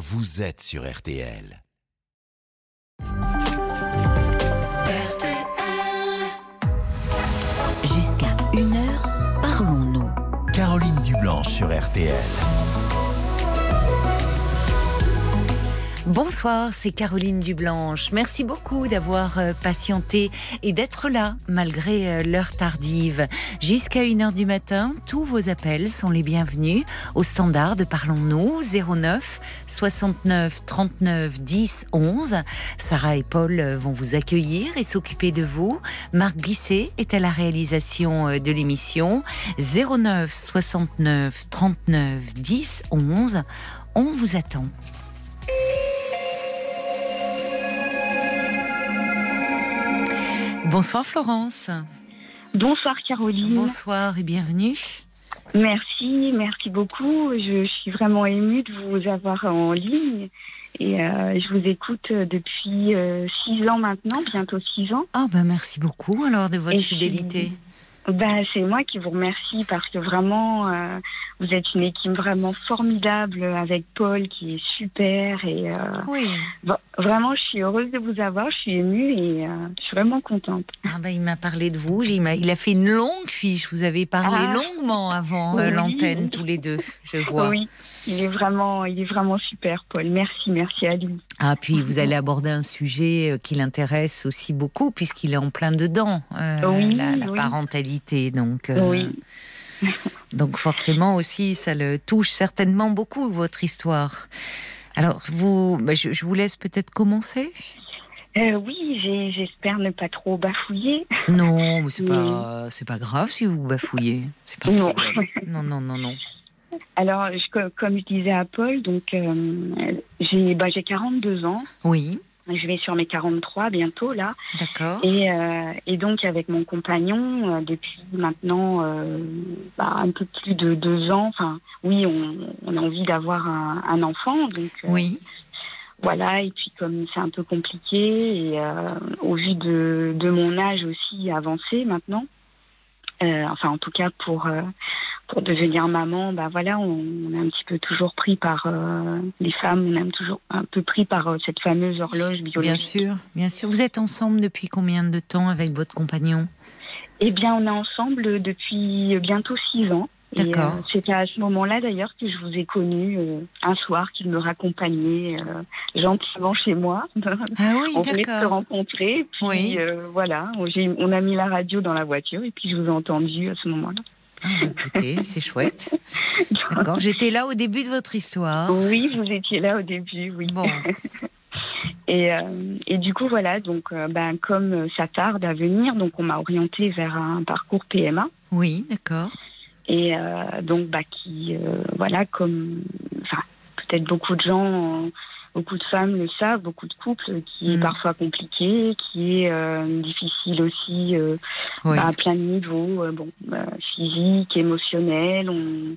vous êtes sur RTL. Jusqu'à 1h, parlons-nous. Caroline Dublanche sur RTL. Bonsoir, c'est Caroline Dublanche. Merci beaucoup d'avoir euh, patienté et d'être là malgré euh, l'heure tardive. Jusqu'à 1h du matin, tous vos appels sont les bienvenus au standard de Parlons-nous 09 69 39 10 11. Sarah et Paul euh, vont vous accueillir et s'occuper de vous. Marc Bisset est à la réalisation de l'émission 09 69 39 10 11. On vous attend. Bonsoir Florence. Bonsoir Caroline. Bonsoir et bienvenue. Merci, merci beaucoup. Je, suis vraiment émue de vous avoir en ligne et euh, je vous écoute depuis euh, six ans maintenant, bientôt six ans. Ah ben merci beaucoup alors de votre fidélité. Ben, c'est moi qui vous remercie parce que vraiment, euh, vous êtes une équipe vraiment formidable avec Paul qui est super. Et, euh, oui. vraiment, je suis heureuse de vous avoir, je suis émue et euh, je suis vraiment contente. Ah ben, il m'a parlé de vous, il a, il a fait une longue fiche, vous avez parlé ah. longuement avant l'antenne tous les deux, je vois. Oui, il est, vraiment, il est vraiment super, Paul. Merci, merci à lui. Ah, puis vous allez aborder un sujet qui l'intéresse aussi beaucoup puisqu'il est en plein dedans, oui, la, la parentalité donc, euh, oui. donc forcément aussi, ça le touche certainement beaucoup votre histoire. Alors vous, bah, je, vous laisse peut-être commencer. Euh, oui, j'espère ne pas trop bafouiller. Non, mais c'est pas, c'est pas grave si vous bafouillez. Pas non. non, non, non, non. Alors, comme je disais à Paul, donc euh, j'ai bah, 42 ans. Oui. Je vais sur mes 43 bientôt là. D'accord. Et, euh, et, donc avec mon compagnon euh, depuis maintenant euh, bah, un peu plus de deux ans. Enfin, oui, on, on a envie d'avoir un, un, enfant. Donc oui. Voilà. Et puis comme c'est un peu compliqué et au vu de, de, mon âge aussi avancé maintenant. enfin, en tout cas pour pour devenir maman, bah voilà, on, est un petit peu toujours pris par euh, les femmes, on est toujours un peu pris par euh, cette fameuse horloge biologique. Bien sûr, bien sûr. Vous êtes ensemble depuis combien de temps avec votre compagnon? Eh bien, on est ensemble depuis bientôt six ans. D'accord. Euh, C'était à ce moment-là d'ailleurs que je vous ai connu un soir qu'il me raccompagnait gentiment chez moi. Ah oui, on venait de se rencontrer. Puis, oui. voilà, on a mis la radio dans la voiture et puis je vous ai entendu à ce moment-là. Ah, écoutez, c'est chouette. D'accord, j'étais là au début de votre histoire. Oui, vous étiez là au début, oui. Bon. Et, euh, et, du coup, voilà, donc, euh, ben, comme ça tarde à venir, donc on m'a orienté vers un parcours PMA. Oui, d'accord. Et euh, donc, bah, qui, voilà, comme, peut-être beaucoup de gens beaucoup de femmes le savent, beaucoup de couples, qui est mm. parfois compliqué, qui est euh, difficile aussi euh, à plein de niveaux, euh, bon, bah, physique, émotionnel. On,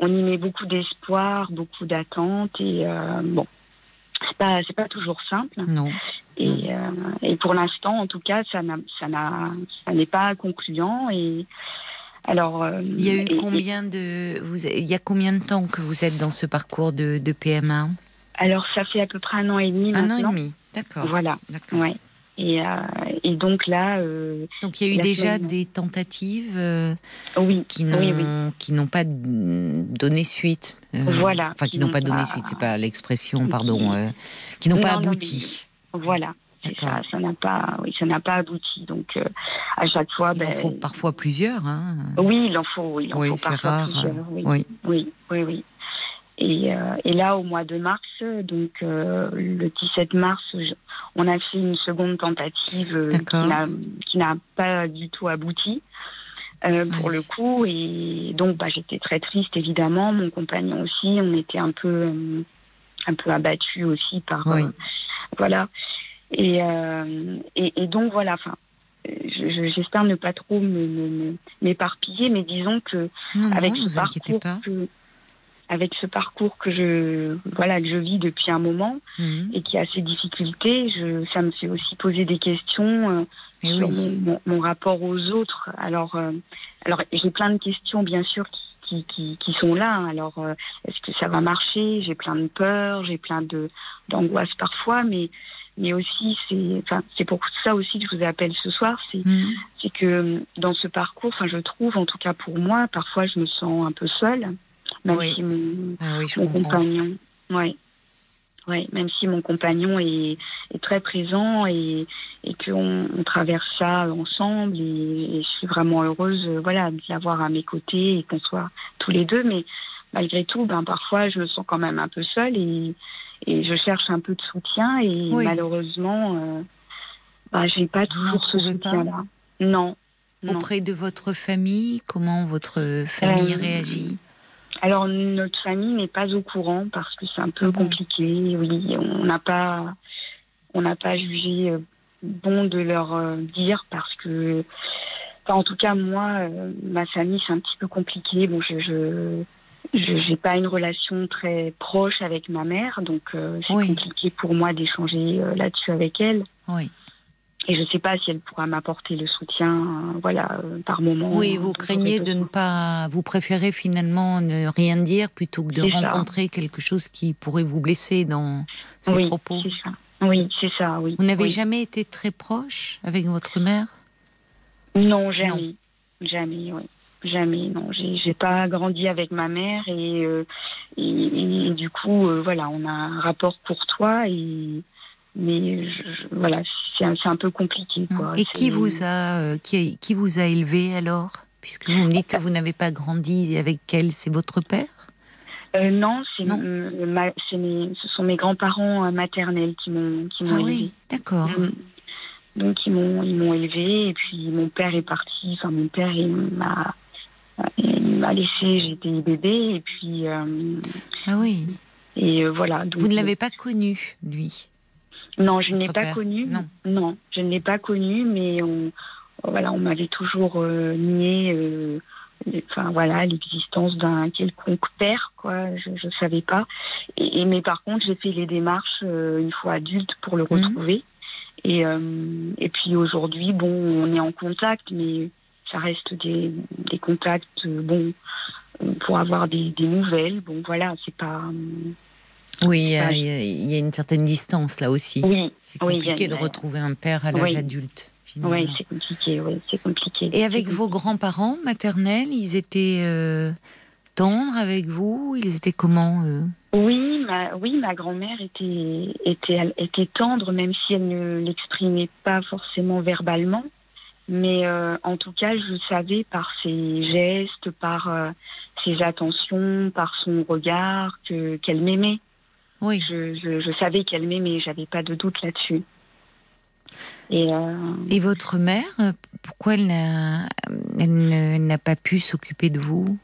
on y met beaucoup d'espoir, beaucoup d'attentes et bon, c'est pas c'est pas toujours simple. Non. Et, et pour l'instant, en tout cas, ça n'a ça n'a ça n'est pas concluant et alors, il y a eu combien de vous, il y a combien de temps que vous êtes dans ce parcours de, de PMA alors, ça fait à peu près un an et demi maintenant. Un an et demi, d'accord. Voilà. Ouais. Et, euh, et, donc là. Euh, donc il y a eu déjà des tentatives euh, oui, qui n'ont qui n'ont pas donné suite. voilà. Enfin, qui, n'ont pas, donné suite, c'est pas l'expression, pardon, qui n'ont pas abouti. voilà. Ça n'a pas, oui, ça n'a pas abouti. Donc à chaque fois, il ben, en faut parfois plusieurs. Hein. Oui, il en faut, il en faut parfois rare. plusieurs. Oui, oui, oui, oui. Et, euh, et, là, au mois de mars, donc euh, le 17 mars, on a fait une seconde tentative euh, qui n'a pas du tout abouti. Euh, pour le coup et donc bah, j'étais très triste évidemment mon compagnon aussi on était un peu euh, un peu abattu aussi par oui. voilà et, et, et donc voilà enfin j'espère ne pas trop m'éparpiller mais disons que non, avec ce parcours. Que, avec ce parcours que je voilà que je vis depuis un moment Mhm. et qui a ses difficultés, je, ça me fait aussi poser des questions euh, sur oui. mon, rapport aux autres. Alors, euh, alors j'ai plein de questions bien sûr qui, qui, qui, qui sont là. hein. Alors, euh, est-ce que ça va marcher? J'ai plein de peur, j'ai plein de d'angoisse parfois, mais mais aussi c'est, enfin, c'est pour ça aussi que je vous appelle ce soir. C'est Mhm. c'est que dans ce parcours, enfin, je trouve, en tout cas pour moi, parfois je me sens un peu seule, même Oui. si mon, Ah oui, mon compagnon, ouais, ouais, même si mon compagnon est, est très présent et, et qu'on on traverse ça ensemble et, et je suis vraiment heureuse, euh, voilà, de l'avoir à mes côtés et qu'on soit tous les deux, mais malgré tout, ben parfois je me sens quand même un peu seule et, et je cherche un peu de soutien et Oui. malheureusement, euh, ben, j'ai pas toujours ce soutien-là. Non. Non. Auprès de votre famille, comment votre famille Euh, réagit? Alors notre famille n'est pas au courant parce que c'est un peu Ah bon compliqué. Oui, on n'a pas, on n'a pas jugé euh, bon de leur euh, dire parce que, enfin, en tout cas moi, euh, ma famille c'est un petit peu compliqué. Bon, je, je, je j'ai pas une relation très proche avec ma mère, donc euh, c'est Oui. compliqué pour moi d'échanger euh, là-dessus avec elle. Oui. Et je sais pas si elle pourra m'apporter le soutien, euh, voilà, euh, par moment. Oui, vous craignez de ne pas. Vous préférez finalement ne rien dire plutôt que de ça. rencontrer quelque chose qui pourrait vous blesser dans ces oui, propos. ça. Oui, c'est ça, oui. Vous n'avez oui. jamais été très proche avec votre mère? Non, jamais. Jamais, oui. Jamais, non. J'ai pas grandi avec ma mère et, euh, et, et du coup, voilà, on a un rapport courtois et. Mais je- voilà, c'est un, peu compliqué, quoi. Et qui vous a euh, qui, qui vous a élevé alors? Puisque vous me dites que vous n'avez pas grandi avec elle, c'est votre père? Euh, non, c'est euh, ce sont mes grands-parents maternels qui m'ont qui m'ont Ah oui, d'accord. Mm. Donc ils m'ont ils m'ont élevée et puis mon père est parti. Enfin mon père il m'a il m'a laissé. J'étais bébé et puis euh, Ah oui. et voilà. Donc, Vous ne l'avez pas connu, lui? Non, je ne l'ai pas connu. Non. je ne l'ai pas connu, mais on, voilà, on m'avait toujours euh, nié, euh, les- enfin voilà, l'existence d'un quelconque père, quoi. Je ne savais pas. Et, et- mais par contre, j'ai fait les démarches euh, une fois adulte pour le Mhm. retrouver. Et, euh, et puis aujourd'hui, bon, on est en contact, mais ça reste des, des contacts, euh, bon, pour avoir des, des nouvelles. Bon, voilà, c'est pas. Oui, il y, a, y y une certaine distance là aussi. Oui, C'est compliqué a- de retrouver un père à l'âge Oui. adulte. finalement. oui, c'est compliqué. Oui, c'est compliqué. Et avec vos grands-parents maternels, ils étaient euh, tendres avec vous? Ils étaient comment Oui, ma, oui, ma grand-mère était, était, était tendre, même si elle ne l'exprimait pas forcément verbalement. Mais euh, en tout cas, je savais par ses gestes, par euh, ses attentions, par son regard, que qu'elle m'aimait. Oui. Je, je, je savais qu'elle m'aimait, j'avais pas de doute là-dessus. Et euh, Et votre mère, euh, pourquoi elle n'a, pas pu s'occuper de vous?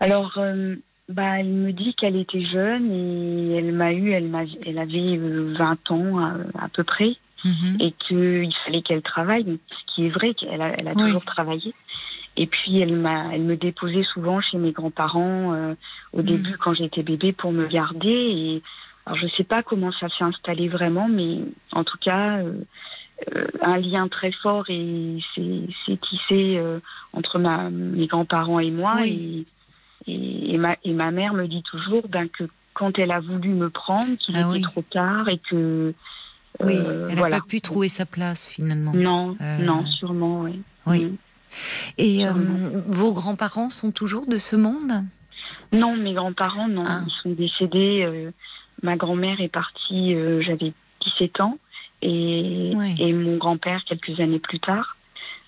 Alors, euh, bah, elle me dit qu'elle était jeune et elle m'a eu, elle, m'a, elle avait euh, 20 ans à, à peu près. Mhm. et qu'il fallait qu'elle travaille, ce qui est vrai qu'elle a, elle a Oui. toujours travaillé. Et puis elle m'a, elle me déposait souvent chez mes grands-parents euh, au Mm. début quand j'étais bébé pour me garder. Et alors je sais pas comment ça s'est installé vraiment, mais en tout cas euh, euh, un lien très fort et c'est, tissé euh, entre ma, mes grands-parents et moi. Oui. Et, et, et ma, et ma mère me dit toujours ben, que quand elle a voulu me prendre, qu'il Ah était oui. trop tard et que Oui, euh, elle n'a voilà. pas pu trouver sa place finalement. Non, Euh, non, sûrement, oui. Oui. Et euh, vos grands-parents sont toujours de ce monde? Non, mes grands-parents, non, Ah. ils sont décédés. euh, ma grand-mère est partie, euh, j'avais 17 ans, et, et mon grand-père quelques années plus tard.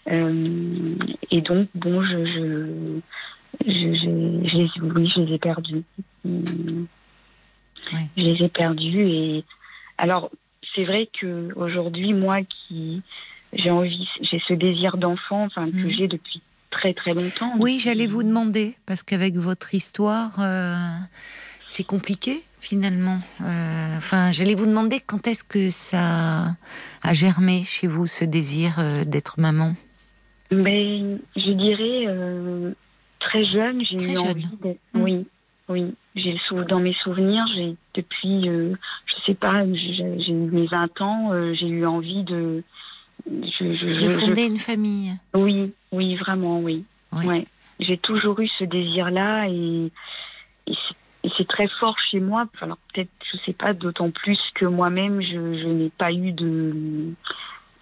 Euh, et donc, bon, je, je, je, je- je les, oui, je les ai perdus. Je les ai perdus. Et alors, c'est vrai que aujourd'hui, moi qui j'ai envie, j'ai ce désir d'enfant, enfin que Mhm. j'ai depuis très très longtemps. Oui, j'allais vous demander, parce qu'avec votre histoire, euh, c'est compliqué finalement. Euh, Enfin, j'allais vous demander quand est-ce que ça a germé chez vous ce désir euh, d'être maman? Mais je dirais très jeune, j'ai Très eu jeune. envie d'être. Mm. Oui, oui. J'ai dans mes souvenirs, j'ai depuis, je sais pas, j'ai eu mes 20 ans, j'ai eu envie de. Je, je- De je- fonder une famille je- oui, oui, vraiment, oui. Oui. Ouais. j'ai toujours eu ce désir-là et, c'est très fort chez moi. Alors peut-être, je sais pas, d'autant plus que moi-même, je, n'ai pas eu de,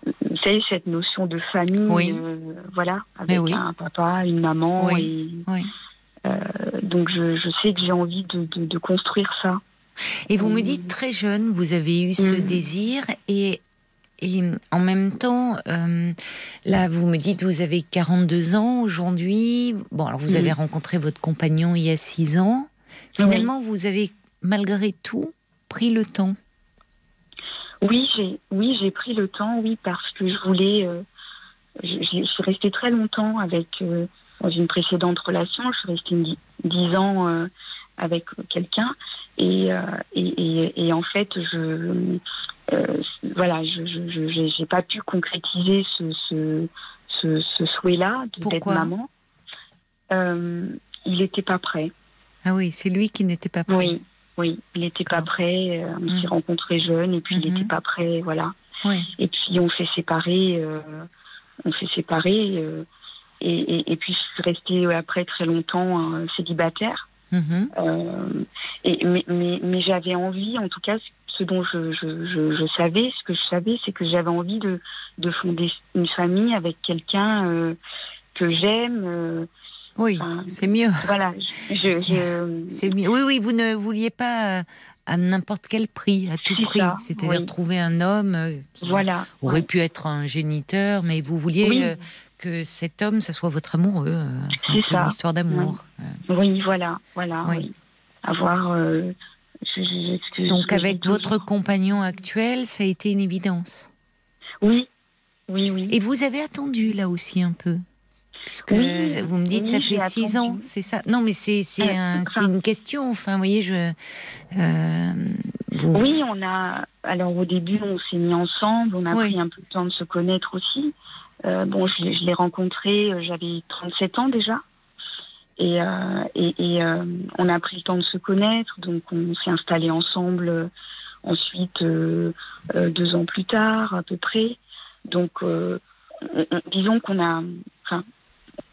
vous savez, cette notion de famille, euh, voilà, avec un papa, une maman. Et, euh, donc je, sais que j'ai envie de, construire ça. Et vous me dites très jeune, vous avez eu ce mm. désir et et en même temps, euh, là, vous me dites, vous avez 42 ans aujourd'hui. Bon, alors vous avez rencontré votre compagnon il y a 6 ans. Finalement, vous avez, malgré tout, pris le temps. Oui, j'ai oui, j'ai pris le temps, oui, parce que je voulais. Euh, je, suis restée très longtemps avec euh, dans une précédente relation. Je suis restée 10 ans avec quelqu'un et, et, et, en fait, je euh, voilà, je n'ai pas pu concrétiser ce, ce, souhait-là d'être maman. Euh, il n'était pas prêt. Ah oui, c'est lui qui n'était pas prêt. Oui, oui, il n'était pas prêt. Euh, on s'est mm. rencontrés jeunes et puis il n'était mm-hmm. pas prêt, voilà. Et puis on s'est séparés, on s'est séparés. Et, et, puis je suis restée après très longtemps célibataire. Mm-hmm. et, mais, mais, mais j'avais envie, en tout cas, ce dont je, je, je, savais, ce que je savais, c'est que j'avais envie de, de, fonder une famille avec quelqu'un euh, que j'aime. Euh, oui, c'est mieux. Voilà, c'est mieux. Oui, oui, vous ne vouliez pas euh, à n'importe quel prix, à tout prix. C'est-à-dire trouver un homme qui voilà, aurait pu être un géniteur, mais vous vouliez que cet homme, ça soit votre amoureux. c'est une histoire d'amour. Oui. voilà, voilà. Avoir donc avec votre compagnon actuel, ça a été une évidence. Oui, oui, oui. Et vous avez attendu là aussi un peu? Puisque vous me dites, ça fait six ans, c'est ça? Non, mais c'est un, une question. Enfin, vous voyez, je. Euh, oui, on a. Alors au début, on s'est mis ensemble. On a pris un peu de temps de se connaître aussi. Euh, bon, je, je l'ai rencontré. Euh, j'avais 37 ans déjà. Et, euh, et, et euh, on a pris le temps de se connaître, donc on s'est installé ensemble euh, ensuite deux ans plus tard à peu près. Donc disons qu'on a, enfin,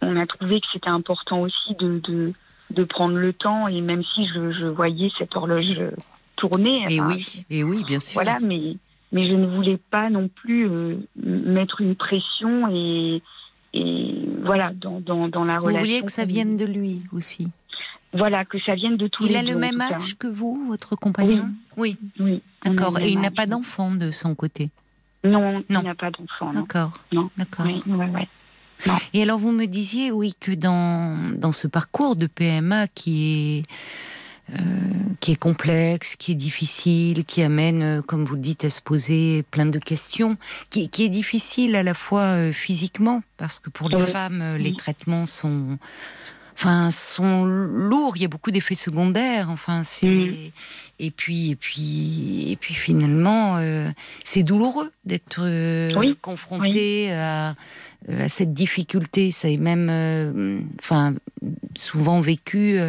on a trouvé que c'était important aussi de, de, de, prendre le temps et même si je, je voyais cette horloge tourner. Et oui, et oui, bien sûr. Voilà, mais mais je ne voulais pas non plus mettre une pression et et voilà, dans, dans, dans la relation. Vous vouliez que ça vienne de lui aussi Voilà, que ça vienne de tous il les Il a le même âge que vous, votre compagnon Oui. Oui. D'accord. Et il n'a pas d'enfant de son côté Non, il n'a pas d'enfant. D'accord. Non. D'accord. Oui, ouais, ouais. Et alors vous me disiez, oui, que dans, dans ce parcours de PMA qui est euh, qui est complexe, qui est difficile, qui amène, euh, comme vous le dites, à se poser plein de questions, qui, est difficile à la fois euh, physiquement, parce que pour les femmes, les traitements sont, enfin, sont lourds. Il y a beaucoup d'effets secondaires. Enfin, c'est et puis et puis et puis finalement, c'est douloureux d'être confronté À, à, cette difficulté. Ça est même, enfin, souvent vécu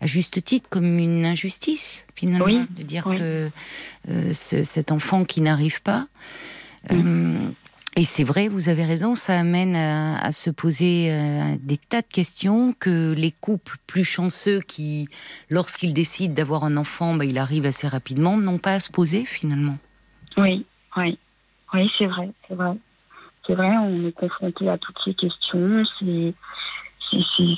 à juste titre comme une injustice finalement de dire que euh, cet enfant qui n'arrive pas euh, et c'est vrai, vous avez raison, ça amène à, se poser euh, des tas de questions que les couples plus chanceux qui, lorsqu'ils décident d'avoir un enfant, bah, il arrive assez rapidement, n'ont pas à se poser finalement. Oui, oui, oui, c'est vrai, c'est vrai. C'est vrai, on est confronté à toutes ces questions, c'est,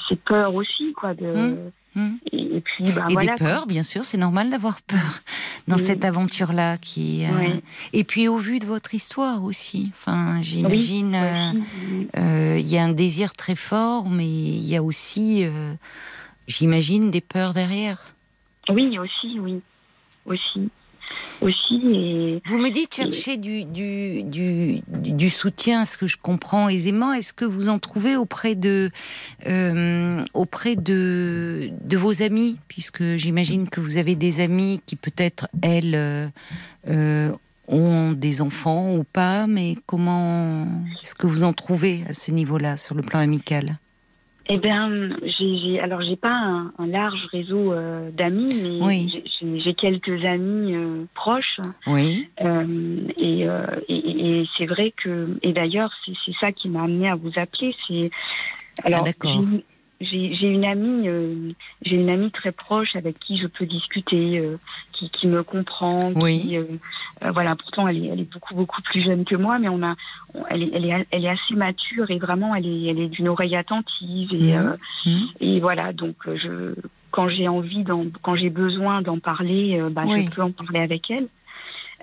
c'est, peur aussi, quoi, de, hum. Hmm. Et, puis, bah, des peurs, bien sûr, c'est normal d'avoir peur dans cette aventure-là. Qui, euh, Et puis au vu de votre histoire aussi, enfin, j'imagine, euh, euh, il y a un désir très fort, mais il y a aussi, j'imagine, des peurs derrière. Oui, aussi, oui, aussi aussi. Et, vous me dites chercher du, du, du, du, soutien, ce que je comprends aisément. Est-ce que vous en trouvez auprès de, euh, auprès de, de vos amis? Puisque j'imagine que vous avez des amis qui peut-être, elles, euh, euh, ont des enfants ou pas, mais comment est-ce que vous en trouvez à ce niveau-là, sur le plan amical? Eh bien, j'ai, alors j'ai pas un, large réseau euh, d'amis, mais j'ai, quelques amis euh, proches. Oui. Euh, et, et, c'est vrai que, et d'ailleurs, c'est, ça qui m'a amené à vous appeler. C'est alors, ah, d'accord. J'ai une amie, euh, j'ai une amie très proche avec qui je peux discuter, euh, qui, qui, me comprend. Oui. Qui, euh, voilà, pourtant elle est, elle est beaucoup beaucoup plus jeune que moi, mais on a, elle est, elle est, elle est assez mature et vraiment elle est, elle est d'une oreille attentive et, Mmh. Mmh. et voilà. Donc je, quand j'ai envie, quand j'ai besoin d'en parler, bah, Oui. je peux en parler avec elle.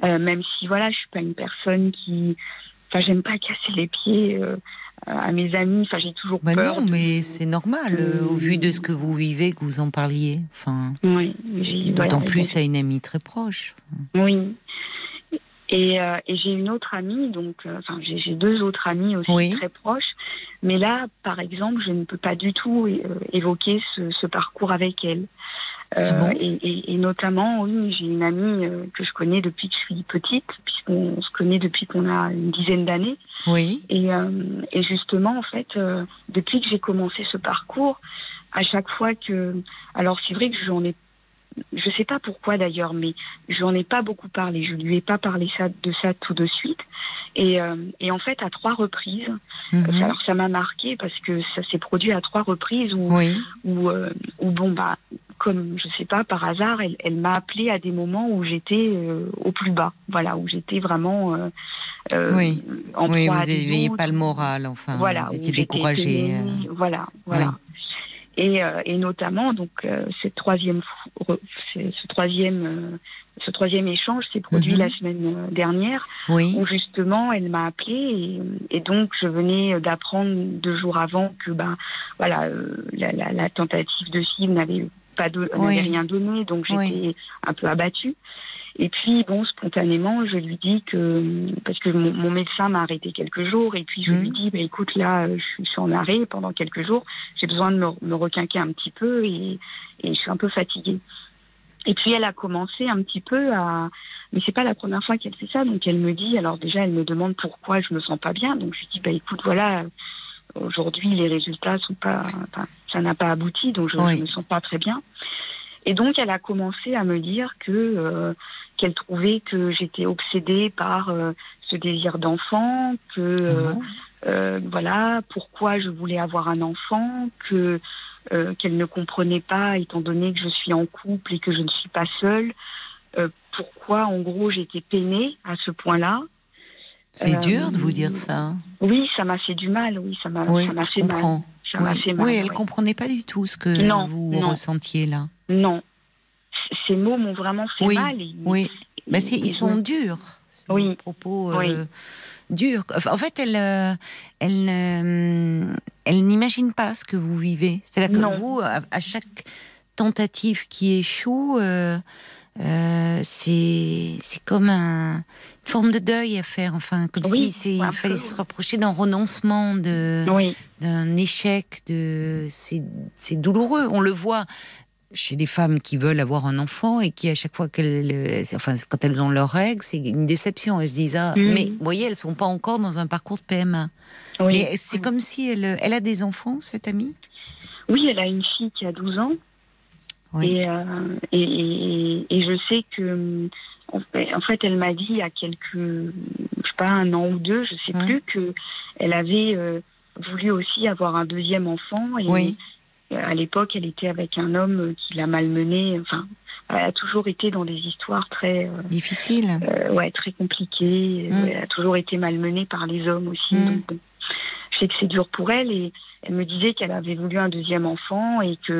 même si voilà, je suis pas une personne qui, enfin, j'aime pas casser les pieds à mes amis. Enfin, j'ai toujours Bah peur. non, mais c'est normal euh, au vu de ce que vous vivez que vous en parliez. Enfin, Oui, d'autant voilà, plus à une amie très proche. Oui. Et, euh, et j'ai une autre amie, donc, euh, enfin, j'ai deux autres amies aussi Oui. très proches. Mais là, par exemple, je ne peux pas du tout évoquer ce, ce parcours avec elle. Euh, Ah bon et, et- et notamment, oui, j'ai une amie euh, que je connais depuis que je suis petite, puisqu'on se connaît depuis qu'on a une dizaine d'années. Oui. Et, euh, et justement, en fait, euh, depuis que j'ai commencé ce parcours, à chaque fois que, alors c'est vrai que j'en ai, je sais pas pourquoi d'ailleurs, mais j'en ai pas beaucoup parlé. Je lui ai pas parlé ça, de ça tout de suite. Et, euh, et en fait, à trois reprises, Mhm. alors ça m'a marqué parce que ça s'est produit à trois reprises où, Oui. où, euh, où, bon bah comme je sais pas par hasard elle, elle m'a appelé à des moments où j'étais euh, au plus bas voilà où j'étais vraiment euh, euh, Oui. en Oui, vous proie des n'aviez pas le moral, enfin, voilà vous étiez découragé. voilà voilà et, euh, et notamment donc euh, cette troisième re- c'est- ce troisième euh, ce troisième échange s'est produit Mhm. la semaine euh, dernière Oui. où justement elle m'a appelé et, et donc je venais d'apprendre deux jours avant que ben voilà euh, la, la, la tentative de cible n'avait pas de, Oui. rien donné donc j'étais Oui. un peu abattue et puis bon spontanément je lui dis que parce que mon, mon médecin m'a arrêté quelques jours et puis je Mhm. lui dis bah, écoute là euh, je suis en arrêt pendant quelques jours j'ai besoin de me, me requinquer un petit peu et, et je suis un peu fatiguée et puis elle a commencé un petit peu à mais c'est pas la première fois qu'elle fait ça donc elle me dit alors déjà elle me demande pourquoi je me sens pas bien donc je lui dis bah écoute voilà aujourd'hui les résultats sont pas enfin, ça n'a pas abouti donc je, Oui. je me sens pas très bien et donc elle a commencé à me dire que euh, qu'elle trouvait que j'étais obsédée par euh, ce désir d'enfant que bon euh, voilà pourquoi je voulais avoir un enfant que qu'elle ne comprenait pas étant donné que je suis en couple et que je ne suis pas seule pourquoi en gros j'étais peinée à ce point-là C'est dur de vous dire ça. oui ça m'a fait du mal oui ça m'a Oui, ça m'a je fait mal ça Oui. fait mal Oui, elle ouais. comprenait pas du tout ce que Non, vous non. ressentiez là. Non C- ces mots m'ont vraiment fait Oui, mal et- Oui. Et ils sont durs. Oui. des propos euh, Oui. durs. En fait, elle, euh, elle, euh, elle n'imagine pas ce que vous vivez. C'est-à-dire que vous, à, à chaque tentative qui échoue, c'est c'est comme un, une forme de deuil à faire. Enfin, comme Oui, si il fallait peu. se rapprocher d'un renoncement, oui d'un échec. De c'est c'est douloureux. On le voit chez des femmes qui veulent avoir un enfant et qui à chaque fois qu'elles, euh, enfin quand elles ont leurs règles, c'est une déception. Elles se disent ah, Mhm. mais vous voyez, elles sont pas encore dans un parcours de PMA. oui Mais c'est comme si elle, elle a des enfants, cette amie? oui elle a une fille qui a 12 ans Oui. Et, euh, et, et, et je sais que, en fait, elle m'a dit il y a quelques, je sais pas, un an ou deux, je sais Ouais. plus, que elle avait euh, voulu aussi avoir un deuxième enfant. Et Oui. Euh, à l'époque, elle était avec un homme qui l'a malmenée. Enfin, elle a toujours été dans des histoires très, euh, Difficile. euh, ouais, très compliquées. Mm. Elle a toujours été malmenée par les hommes aussi. Mm. Donc, bon, je sais que c'est dur pour elle et elle me disait qu'elle avait voulu un deuxième enfant et que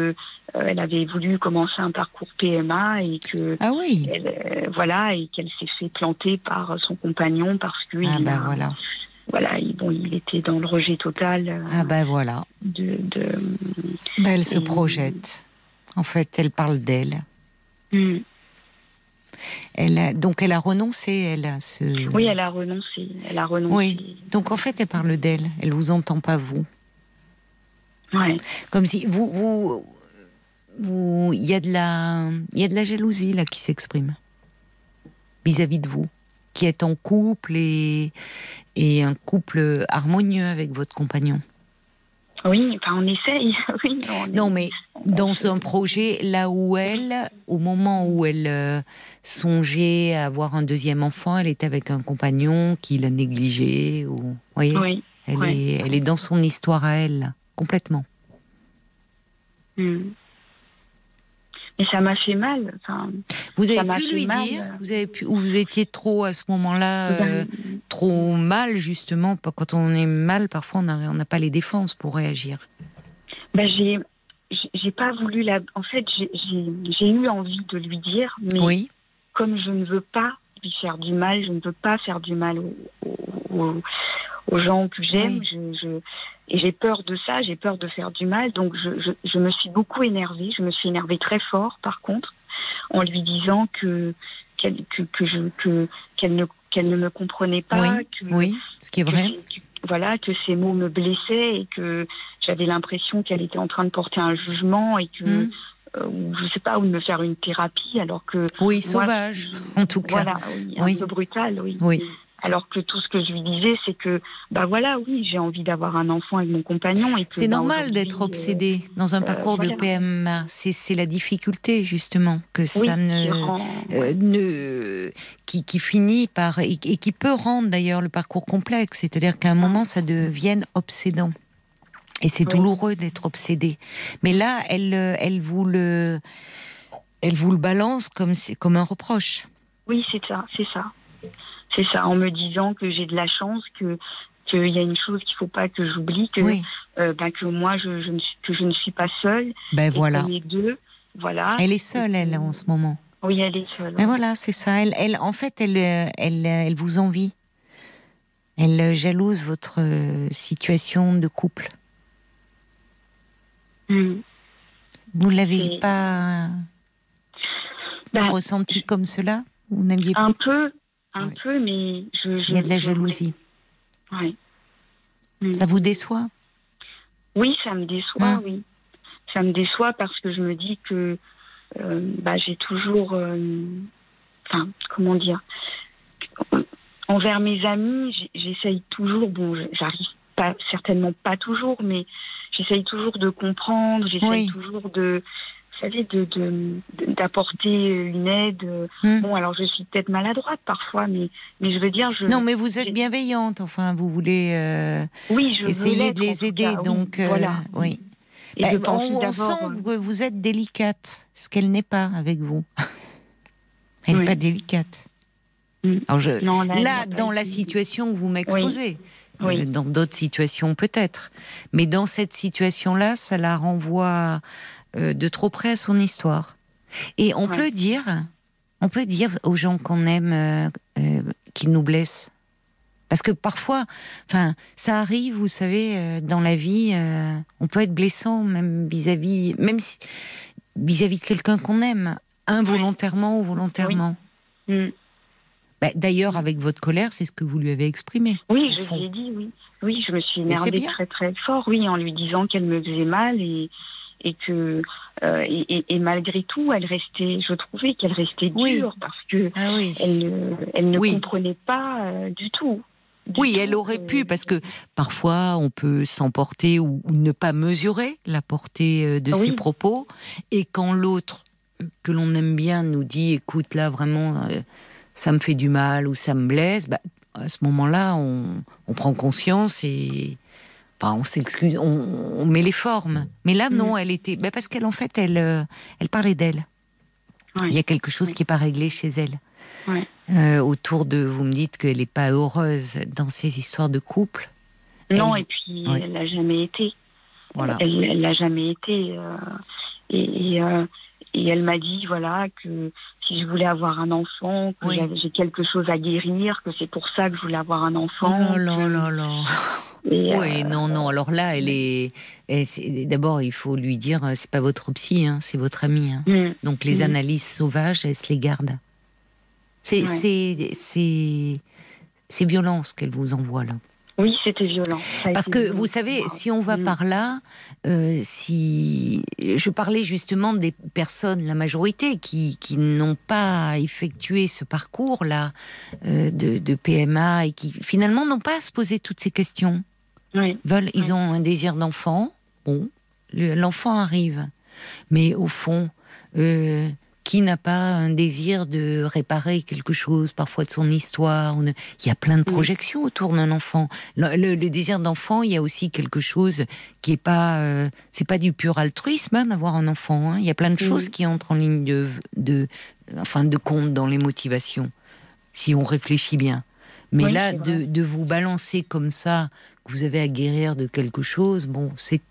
euh, elle avait voulu commencer un parcours PMA et que Ah oui. elle, euh, voilà et qu'elle s'est fait planter par son compagnon parce que Ah ben a- voilà. Voilà il, bon il était dans le rejet total euh, Ah ben voilà. de, de Ben, elle se Et- projette. En fait, elle parle d'elle. Mm. Elle a- donc elle a renoncé, elle a ce. oui elle a renoncé elle a renoncé Oui. Donc en fait, elle parle d'elle. Elle vous entend pas vous. ouais Comme si vous, vous, vous, il y a de la, il y a de la jalousie là qui s'exprime vis-à-vis de vous, qui êtes en couple et et un couple harmonieux avec votre compagnon. oui enfin on essaye oui on Non, mais dans un projet là où elle, au moment où elle euh, songeait à avoir un deuxième enfant, elle était avec un compagnon qui l'a négligé. Ou, vous voyez, oui elle ouais. est, elle est dans son histoire à elle, complètement. Hmm. Et ça m'a fait mal. Enfin, vous avez pu lui mal. dire, vous avez pu, ou vous étiez trop à ce moment-là, euh, Ben, trop mal justement. Quand on est mal, parfois on n'a pas les défenses pour réagir. ben, j'ai, j'ai- j'ai pas voulu la. En fait, j'ai, j'ai, j'ai eu envie de lui dire, mais Oui, comme je ne veux pas faire du mal, je ne veux pas faire du mal aux, aux- aux- aux gens que j'aime. Oui. Je, je- et j'ai peur de ça, j'ai peur de faire du mal. Donc je, me suis beaucoup énervée. Je me suis énervée très fort, par contre, en lui disant que qu'elle que, que je que qu'elle ne qu'elle ne me comprenait pas. Oui, que, oui, ce qui est vrai. que- voilà, que ces mots me blessaient et que j'avais l'impression qu'elle était en train de porter un jugement et que, Hmm. Euh, ou je sais pas, ou de me faire une thérapie alors que. Oui, moi, sauvage, je- en tout cas. Voilà, oui, un peu brutal, oui. Oui. Alors que tout ce que je lui disais, c'est que, bah voilà, oui, j'ai envie d'avoir un enfant avec mon compagnon. C'est bah, normal d'être euh, obsédé dans un parcours voilà. de PMA. C'est c'est la difficulté justement que oui, ça qui ne, rend- euh, ne qui, qui finit par et, et qui peut rendre d'ailleurs le parcours complexe. C'est-à-dire qu'à un moment ça devienne obsédant. Et c'est Oui. douloureux d'être obsédé. Mais là, elle, euh, elle vous le, elle vous le balance comme comme un reproche. Oui, c'est ça, c'est ça. C'est ça, en me disant que j'ai de la chance, que qu'il y a une chose qu'il faut pas que j'oublie, que Oui. euh, bah, que moi je, je ne suis, que je ne suis pas seule. Ben et voilà. est deux, voilà. Elle est seule, elle, en ce moment. Oui, elle est seule. Ben voilà, c'est ça. Elle, elle, en fait, elle, euh, elle, elle vous envie. Elle jalouse votre situation de couple. Mm. Vous l'avez C'est- pas Bah, ressenti comme cela Vous n'aviez un peu, un Ouais. peu, mais je, je- Il y a de la jalousie. Ouais. Ça vous déçoit Oui, ça me déçoit, Mm. oui. Ça me déçoit parce que je me dis que euh, bah, j'ai toujours. euh, Enfin, comment dire Envers mes amis, j'essaye toujours. Bon, j'arrive pas, certainement pas toujours, mais j'essaye toujours de comprendre, j'essaye Oui. toujours de. Vous savez, de- de- de- d'apporter une aide. Hmm. Bon, alors je suis peut-être maladroite parfois, mais, mais je veux dire, je. Non, mais vous êtes bienveillante. Enfin, vous voulez euh, oui, je essayer de les aider. cas, oui, donc, euh, voilà. oui. Et Ben, je on, pense on sent euh, que vous êtes délicate, ce qu'elle n'est pas avec vous. Elle n'est Oui. pas délicate. Mm. Alors je, Non, là, dans la situation que vous m'exposez, Oui. Euh, dans d'autres situations peut-être, mais dans cette situation-là, ça la renvoie euh, de trop près à son histoire. Et on Ouais. peut dire, on peut dire aux gens qu'on aime euh, euh, qu'ils nous blessent. Parce que parfois, enfin, ça arrive, vous savez, dans la vie, on peut être blessant même vis-à-vis, même si- vis-à-vis de quelqu'un qu'on aime, involontairement ou volontairement. Mm. Bah, D'ailleurs, avec votre colère, c'est ce que vous lui avez exprimé. Oui, je fond. lui ai dit, oui. Oui, je me suis énervée très très fort, oui, en lui disant qu'elle me faisait mal et, et que euh, et, et- et malgré tout, elle restait, je trouvais qu'elle restait Oui. dure parce que Ah oui. elle ne, elle ne Oui. comprenait pas euh, du tout. Du Oui, tout elle aurait que- pu, parce que parfois on peut s'emporter ou, ne pas mesurer la portée euh, de ses propos. Et quand l'autre, euh, que l'on aime bien, nous dit écoute, là vraiment, euh, ça me fait du mal ou ça me blesse, bah, à ce moment-là, on, on prend conscience et. Enfin, on s'excuse, on, on met les formes. Mais là, Mm. non, elle était. bah, parce qu'elle, en fait, elle, euh, elle parlait d'elle. Il y a quelque chose Oui. qui n'est pas réglé chez elle. Euh, autour de. Vous me dites qu'elle n'est pas heureuse dans ces histoires de couple. Non, Elle- et puis elle l'a jamais été. Voilà. Elle elle l'a jamais été. euh, et, et, euh, et elle m'a dit voilà que si je voulais avoir un enfant, que Oui. j'ai quelque chose à guérir, que c'est pour ça que je voulais avoir un Oh enfant. là là là là. et, Oui, euh, non, non. Alors là, elle est. D'abord, il faut lui dire, euh, c'est pas votre psy, hein, c'est votre ami. hein. hmm, Donc les Mhm. analyses sauvages, elle se les garde. C'est, Ouais. c'est violent ce qu'elle vous envoie là. Oui, c'était violent. Parce que violent vous savez, si on va Mm. par là, euh, si je parlais justement des personnes, la majorité, qui, qui n'ont pas effectué ce parcours-là euh, de, de PMA et qui finalement n'ont pas à se poser toutes ces questions. Oui, Veulent, ils ont un désir d'enfant. Bon, le- l'enfant arrive, mais au fond, euh, qui n'a pas un désir de réparer quelque chose, parfois de son histoire Il y a plein de projections autour d'un enfant. Le, désir d'enfant, il y a aussi quelque chose qui est pas, euh, c'est pas du pur altruisme hein, d'avoir un enfant. Hein. Il y a plein de choses qui entrent en ligne de, de, enfin, de compte dans les motivations, si on réfléchit bien. Mais là, de, de, vous balancer comme ça, que vous avez à guérir de quelque chose, bon, c'est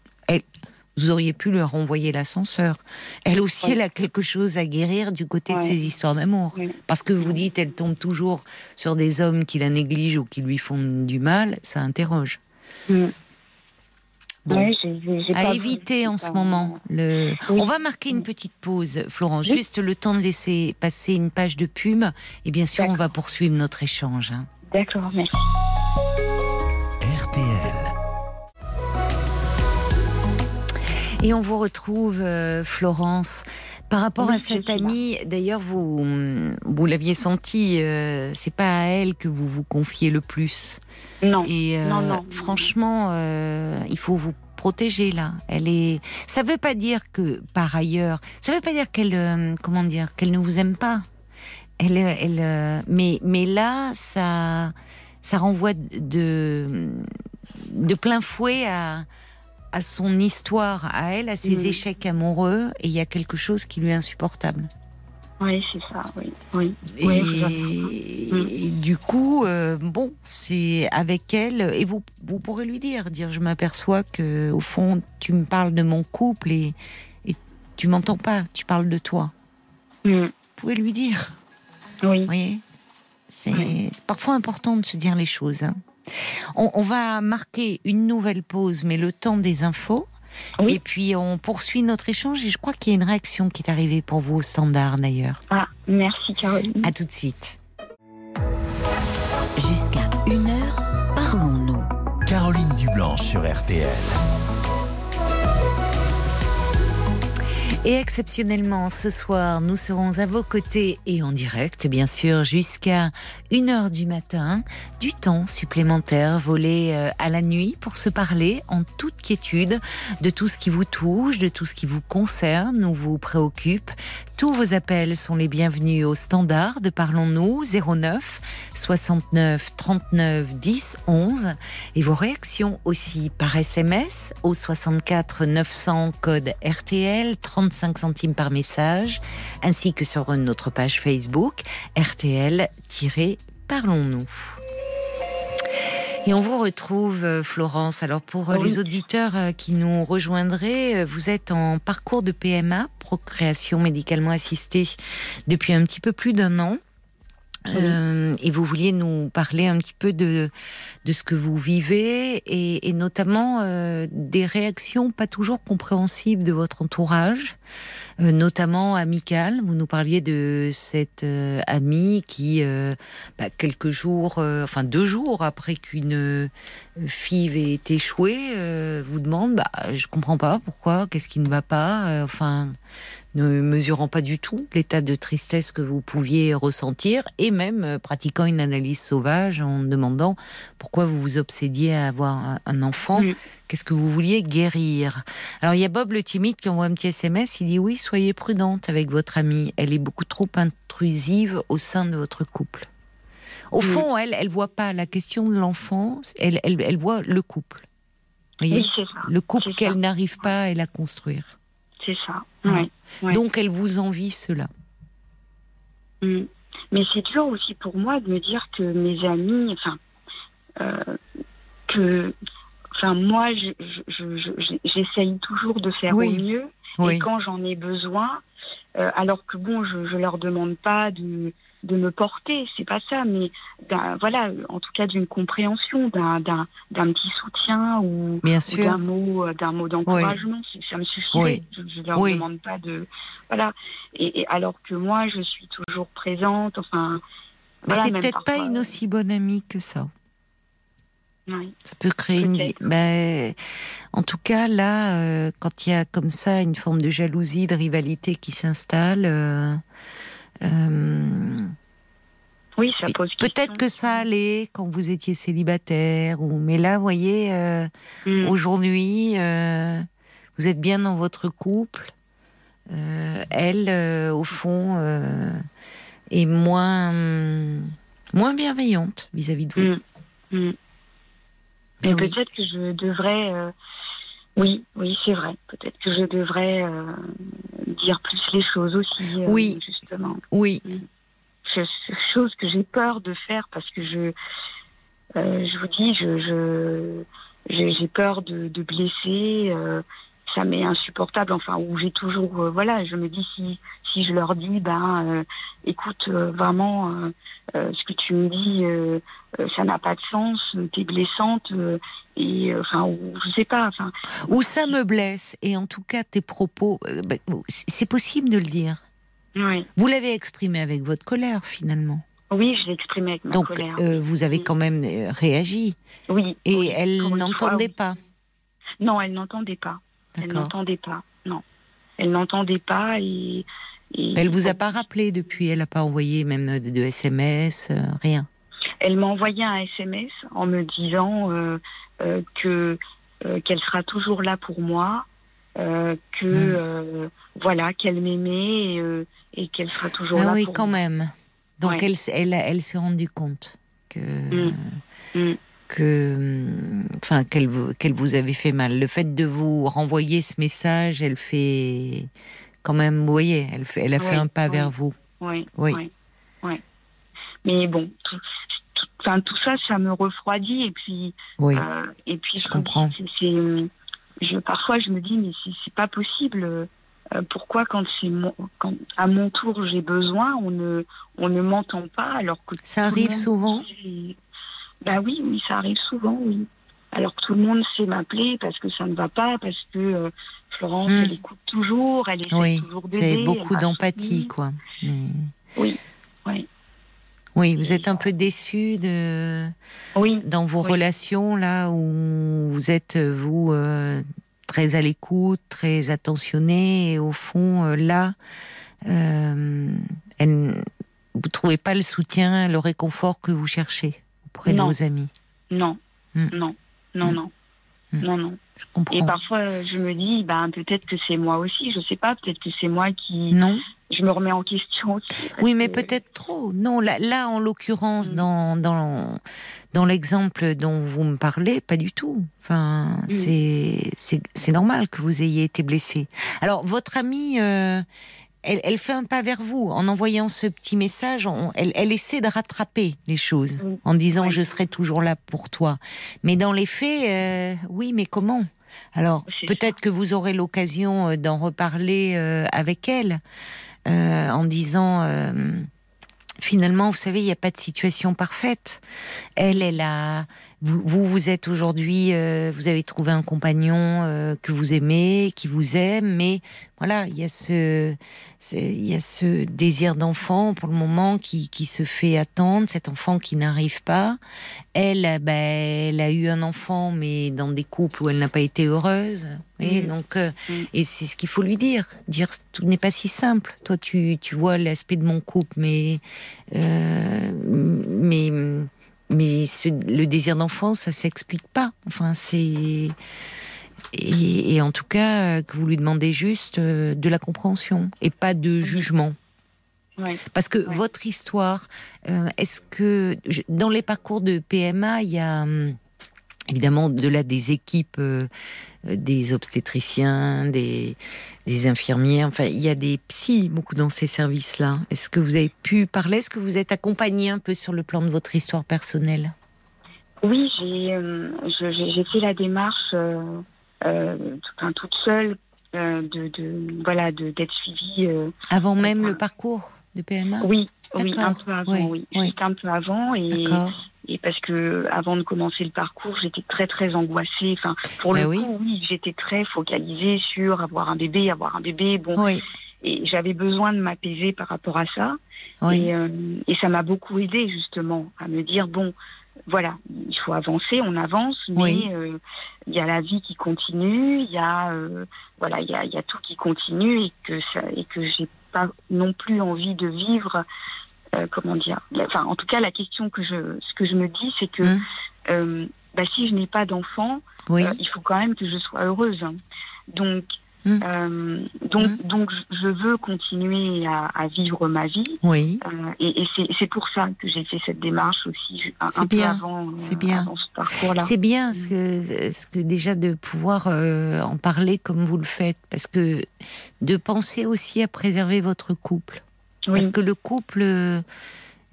vous auriez pu leur renvoyer l'ascenseur. Elle aussi, elle a quelque chose à guérir du côté de ses histoires d'amour. Parce que vous dites, elle tombe toujours sur des hommes qui la négligent ou qui lui font du mal, ça interroge. Mm. à éviter en ce moment. Le... On va marquer une petite pause, Florence, juste le temps de laisser passer une page de pub. Et bien sûr, on va poursuivre notre échange. Hein. D'accord, merci. Et on vous retrouve, euh, Florence. Par rapport à cette amie, d'ailleurs, vous, vous l'aviez senti, euh, c'est pas à elle que vous vous confiez le plus. Non. Et euh, non, franchement, il faut vous protéger là. Elle est. Ça veut pas dire que par ailleurs, ça veut pas dire qu'elle, comment dire, qu'elle ne vous aime pas. Elle, elle, mais mais là, ça, ça renvoie de de plein fouet à à son histoire, à elle, à ses mm. échecs amoureux, et il y a quelque chose qui lui est insupportable. Oui, c'est ça, oui. oui. Et, du coup, euh, bon, c'est avec elle, et vous, vous pourrez lui dire, dire, je m'aperçois que au fond, tu me parles de mon couple et, et tu m'entends pas, tu parles de toi. Mm. Vous pouvez lui dire. Oui. Vous voyez? C'est parfois important de se dire les choses. Hein. On, va marquer une nouvelle pause, mais le temps des infos. Et puis on poursuit notre échange et je crois qu'il y a une réaction qui est arrivée pour vous au standard d'ailleurs. Ah, merci Caroline. À tout de suite. Jusqu'à une heure, parlons-nous. Caroline Dublanche sur RTL. Et exceptionnellement, ce soir, nous serons à vos côtés et en direct, bien sûr, jusqu'à 1h du matin, du temps supplémentaire volé euh, à la nuit pour se parler en toute quiétude de tout ce qui vous touche, de tout ce qui vous concerne ou vous préoccupe. Tous vos appels sont les bienvenus au standard de Parlons-nous 09 69 39 10 11 et vos réactions aussi par SMS au 64 900 code RTL 35 centimes par message ainsi que sur notre page Facebook RTL-Parlons-nous. Et on vous retrouve, euh, Florence. Alors pour euh, les auditeurs euh, qui nous rejoindraient, vous êtes en parcours de PMA, procréation médicalement assistée, depuis un petit peu plus d'un an. et vous vouliez nous parler un petit peu de, de ce que vous vivez et, notamment des réactions pas toujours compréhensibles de votre entourage. Euh, notamment amicale. Vous nous parliez de cette euh, amie qui, euh, bah, quelques jours, enfin deux jours après qu'une fille ait échoué, vous demande, bah, je comprends pas pourquoi, qu'est-ce qui ne va pas, enfin, ne mesurant pas du tout l'état de tristesse que vous pouviez ressentir et même pratiquant une analyse sauvage en demandant pourquoi vous vous obsédiez à avoir un enfant Qu'est-ce que vous vouliez guérir? Alors il y a Bob le timide qui envoie un petit SMS. Il dit oui, soyez prudente avec votre amie. Elle est beaucoup trop intrusive au sein de votre couple. Au fond, elle, elle voit pas la question de l'enfant. Elle, elle, elle, voit le couple. oui, c'est ça. Le couple qu'elle n'arrive pas à la construire. C'est ça. Donc elle vous envie cela. Mm. Mais c'est dur aussi pour moi de me dire que mes amis, enfin, euh, que Enfin, moi, j'essaye toujours de faire au mieux. Et quand j'en ai besoin, euh, alors que bon, je, je leur demande pas de, de me porter, c'est pas ça, mais voilà, en tout cas d'une compréhension, d'un petit soutien ou, d'un mot, d'un mot d'encouragement, ça me suffirait. Je, ne leur demande pas de, voilà. Et, alors que moi, je suis toujours présente. Enfin, voilà, c'est peut-être pas une aussi bonne amie que ça. Ça peut créer une. Ben, en tout cas, là, euh, quand il y a comme ça une forme de jalousie, de rivalité qui s'installe. Euh, euh, oui, ça pose Peut-être que ça allait quand vous étiez célibataire, ou mais là, vous voyez, hmm. aujourd'hui, vous êtes bien dans votre couple. elle, au fond, est moins, moins bienveillante vis-à-vis de vous. Mm. Mm. Peut-être que je devrais. oui, oui, c'est vrai. Peut-être que je devrais dire plus les choses aussi. oui. Justement. Oui. Chose que j'ai peur de faire parce que je, je vous dis, je, j'ai peur de, de blesser. Euh, ça m'est insupportable. Enfin, où j'ai toujours, euh, voilà, je me dis si si je leur dis, ben, euh, écoute, vraiment, ce que tu me dis, ça n'a pas de sens, t'es blessante, et enfin, ou, je sais pas, enfin. Ou ça me blesse, et en tout cas, tes propos, ben, c'est possible de le dire. Oui. Vous l'avez exprimé avec votre colère, finalement. Oui, je l'ai exprimé avec ma Donc, colère. Donc, vous avez quand même réagi. Oui. Et elle n'entendait pas. Non, elle n'entendait pas. Elle n'entendait pas. Non, elle n'entendait pas et. elle vous a pas rappelé depuis. Elle n'a pas envoyé même de, SMS, euh, rien. Elle m'a envoyé un SMS en me disant euh, euh, que qu'elle sera toujours là pour moi, que hmm. voilà qu'elle m'aimait et, qu'elle sera toujours ah là oui, pour quand même. Donc elle, elle, elle s'est rendue compte que. Hmm. Hmm que, enfin, qu'elle qu'elle vous avait fait mal. Le fait de vous renvoyer ce message, elle fait quand même, vous voyez, elle, fait, elle a fait un pas vers vous. Oui, oui. oui. Mais bon, tout, enfin, tout ça, ça me refroidit et puis, oui. Euh, et puis je comprends. Je, parfois, je me dis, mais c'est pas possible. Euh, pourquoi, quand c'est quand à mon tour j'ai besoin, on ne, on ne m'entend pas alors que ça arrive souvent. Bah oui, oui, ça arrive souvent, oui. Alors que tout le monde sait m'appeler parce que ça ne va pas, parce que euh, Florence, hmm. elle écoute toujours, elle essaie oui, toujours d'aider. C'est beaucoup d'empathie, quoi. Oui, oui. Oui, vous êtes un peu déçu de oui, dans vos relations là où vous êtes vous euh, très à l'écoute, très attentionné et au fond euh, là, euh, elle, vous trouvez pas le soutien, le réconfort que vous cherchez? Auprès de vos amis Non, hmm. non, non, non, hmm. non, non. Je comprends. Et parfois, je me dis, ben, peut-être que c'est moi aussi, je sais pas, peut-être que c'est moi qui. Non. Je me remets en question aussi. Oui, mais peut-être trop. Non, là, là en l'occurrence, hmm. dans, dans, dans l'exemple dont vous me parlez, pas du tout. Enfin, c'est c'est normal que vous ayez été blessé. Alors, votre amie. Euh, elle, fait un pas vers vous en envoyant ce petit message. elle, essaie de rattraper les choses en disant je serai toujours là pour toi. Mais dans les faits, euh, oui, mais comment? Alors peut-être que vous aurez l'occasion euh, d'en reparler euh, avec elle en disant finalement, vous savez, il n'y a pas de situation parfaite. Elle, elle a, vous, vous, êtes aujourd'hui, euh, vous avez trouvé un compagnon euh, que vous aimez, qui vous aime, mais voilà, il y a ce, il y a ce désir d'enfant pour le moment qui, qui se fait attendre, cet enfant qui n'arrive pas. Elle, ben, elle a eu un enfant, mais dans des couples où elle n'a pas été heureuse. Et mm. donc, euh, mm. et c'est ce qu'il faut lui dire. Dire, tout n'est pas si simple. Toi, tu, tu vois l'aspect de mon couple, mais, mais mais le désir d'enfant, ça s'explique pas. Enfin, c'est et, en tout cas que vous lui demandez juste euh, de la compréhension et pas de jugement. Parce que votre histoire, euh, est-ce que dans les parcours de PMA, il y a hum, évidemment au-delà des équipes, euh, des obstétriciens, des, des infirmières, enfin il y a des psys beaucoup dans ces services-là. Est-ce que vous avez pu parler? Est-ce que vous êtes accompagné un peu sur le plan de votre histoire personnelle? Oui, j'ai euh, fait la démarche euh, euh toute seule de, de, voilà d'être suivie. Avant même le parcours de PMA Oui, oui, un peu avant, oui. Juste un peu avant et et parce que avant de commencer le parcours, j'étais très très angoissée. Enfin, pour le ben coup, oui, j'étais très focalisée sur avoir un bébé, avoir un bébé. Bon, et j'avais besoin de m'apaiser par rapport à ça. Et, euh, et, ça m'a beaucoup aidé justement à me dire bon, voilà, il faut avancer, on avance, mais euh, il y a la vie qui continue, il y a euh, voilà, il y a, y a, tout qui continue et que ça et que j'ai pas non plus envie de vivre euh, comment dire Enfin, en tout cas, la question que je, ce que je me dis, c'est que mmh. euh, bah, si je n'ai pas d'enfant, euh, il faut quand même que je sois heureuse. Donc, Mm. Euh, donc, Mm. donc, je veux continuer à, à vivre ma vie. Oui. Euh, et et c'est pour ça que j'ai fait cette démarche aussi un, C'est un peu bien, avant, euh, c'est bien. avant ce parcours-là. C'est bien ce que, ce que déjà de pouvoir en parler comme vous le faites, parce que de penser aussi à préserver votre couple, Oui, parce que le couple euh,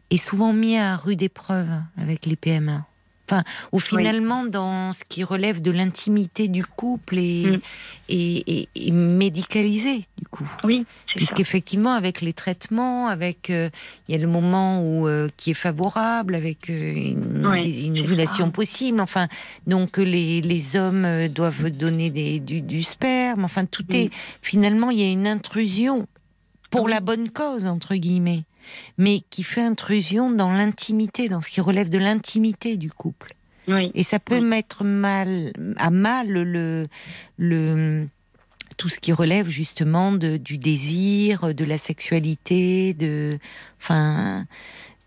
est souvent mis à rude épreuve avec les PMA. Enfin, ou finalement dans ce qui relève de l'intimité du couple et, Mm. et, et- et médicalisé du coup. oui. Puisqu'effectivement, avec les traitements, avec euh, il y a le moment où euh, qui est favorable, avec euh, une, Oui, des- une ovulation ça. possible. Enfin, donc les, les hommes doivent donner des, du, du sperme. Enfin, tout Mm. est finalement il y a une intrusion pour Oui. la bonne cause entre guillemets, mais qui fait intrusion dans l'intimité, dans ce qui relève de l'intimité du couple. Oui, Et ça peut Oui. mettre mal à mal le, le tout ce qui relève justement de, du désir, de la sexualité, de enfin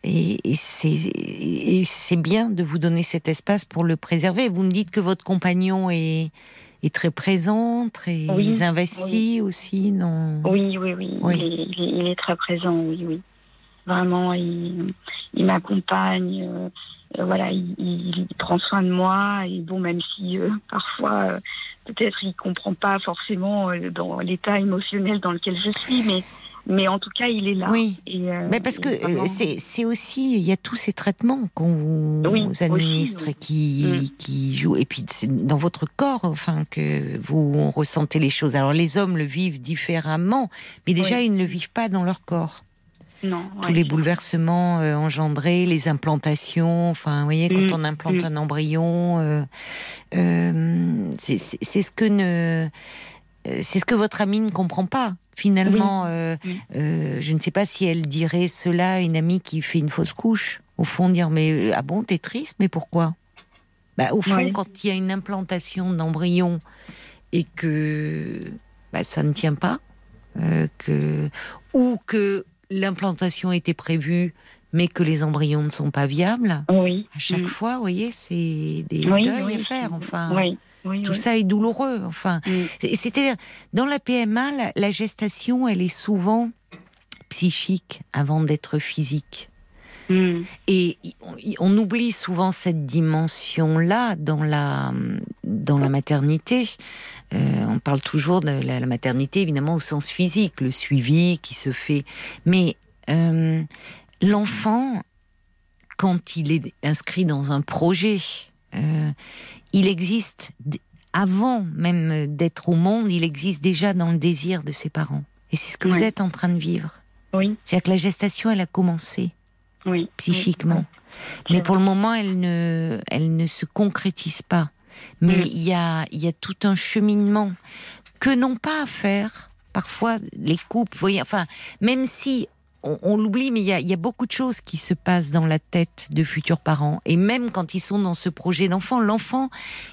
et c'est bien de vous donner cet espace pour le préserver. Vous me dites que votre compagnon est est très présent, très Oui, investi aussi dans. oui, oui, oui. Oui. Il, est, il est- il est très présent, oui, oui. Vraiment, il, il m'accompagne. euh, euh, voilà, il, il- il prend soin de moi. Et bon, même si euh, parfois, euh, peut-être, il comprend pas forcément euh, dans l'état émotionnel dans lequel je suis, mais, mais en tout cas, il est là. Oui. Et, euh, Mais parce que vraiment- euh, c'est aussi, il y a tous ces traitements qu'on vous Oui, administre oui. qui, Mm. qui jouent. Et puis c'est dans votre corps, enfin, que vous ressentez les choses. Alors les hommes le vivent différemment, mais déjà Oui. ils ne le vivent pas dans leur corps. non, Tous ouais. les bouleversements euh, engendrés, les implantations, enfin, vous voyez, quand Mm, on implante mm. un embryon, euh, euh, c'est ce que ne. C'est ce que votre amie ne comprend pas. Finalement, euh, Oui. euh, je ne sais pas si elle dirait cela à une amie qui fait une fausse couche. Au fond, dire mais euh, ah bon, t'es triste, mais pourquoi? Bah, Au fond, quand il y a une implantation d'embryon et que bah, ça ne tient pas, euh, que ou que l'implantation était prévue, mais que les embryons ne sont pas viables. Oui. À chaque Mm. fois, vous voyez, c'est des deuils à faire. Enfin, Oui, oui, tout oui. ça est douloureux. Enfin, Mm. c'est- c'est-à-dire dans la PMA, la, la gestation, elle est souvent psychique avant d'être physique. Mm. Et on, on oublie souvent cette dimension-là dans la, dans la maternité. Euh, on parle toujours de la, la maternité, évidemment, au sens physique, le suivi qui se fait. Mais euh, l'enfant, quand il est inscrit dans un projet, euh, il existe, avant même d'être au monde, il existe déjà dans le désir de ses parents. Et c'est ce que vous êtes en train de vivre. Oui, C'est-à-dire que la gestation, elle a commencé oui. psychiquement. Mais pour le moment, elle ne, elle ne se concrétise pas. Mais il y, a, il y a tout un cheminement que n'ont pas à faire parfois les couples. Voyez, enfin, même si on, on l'oublie, mais il y, a, il y a beaucoup de choses qui se passent dans la tête de futurs parents. Et même quand ils sont dans ce projet d'enfant, l'enfant,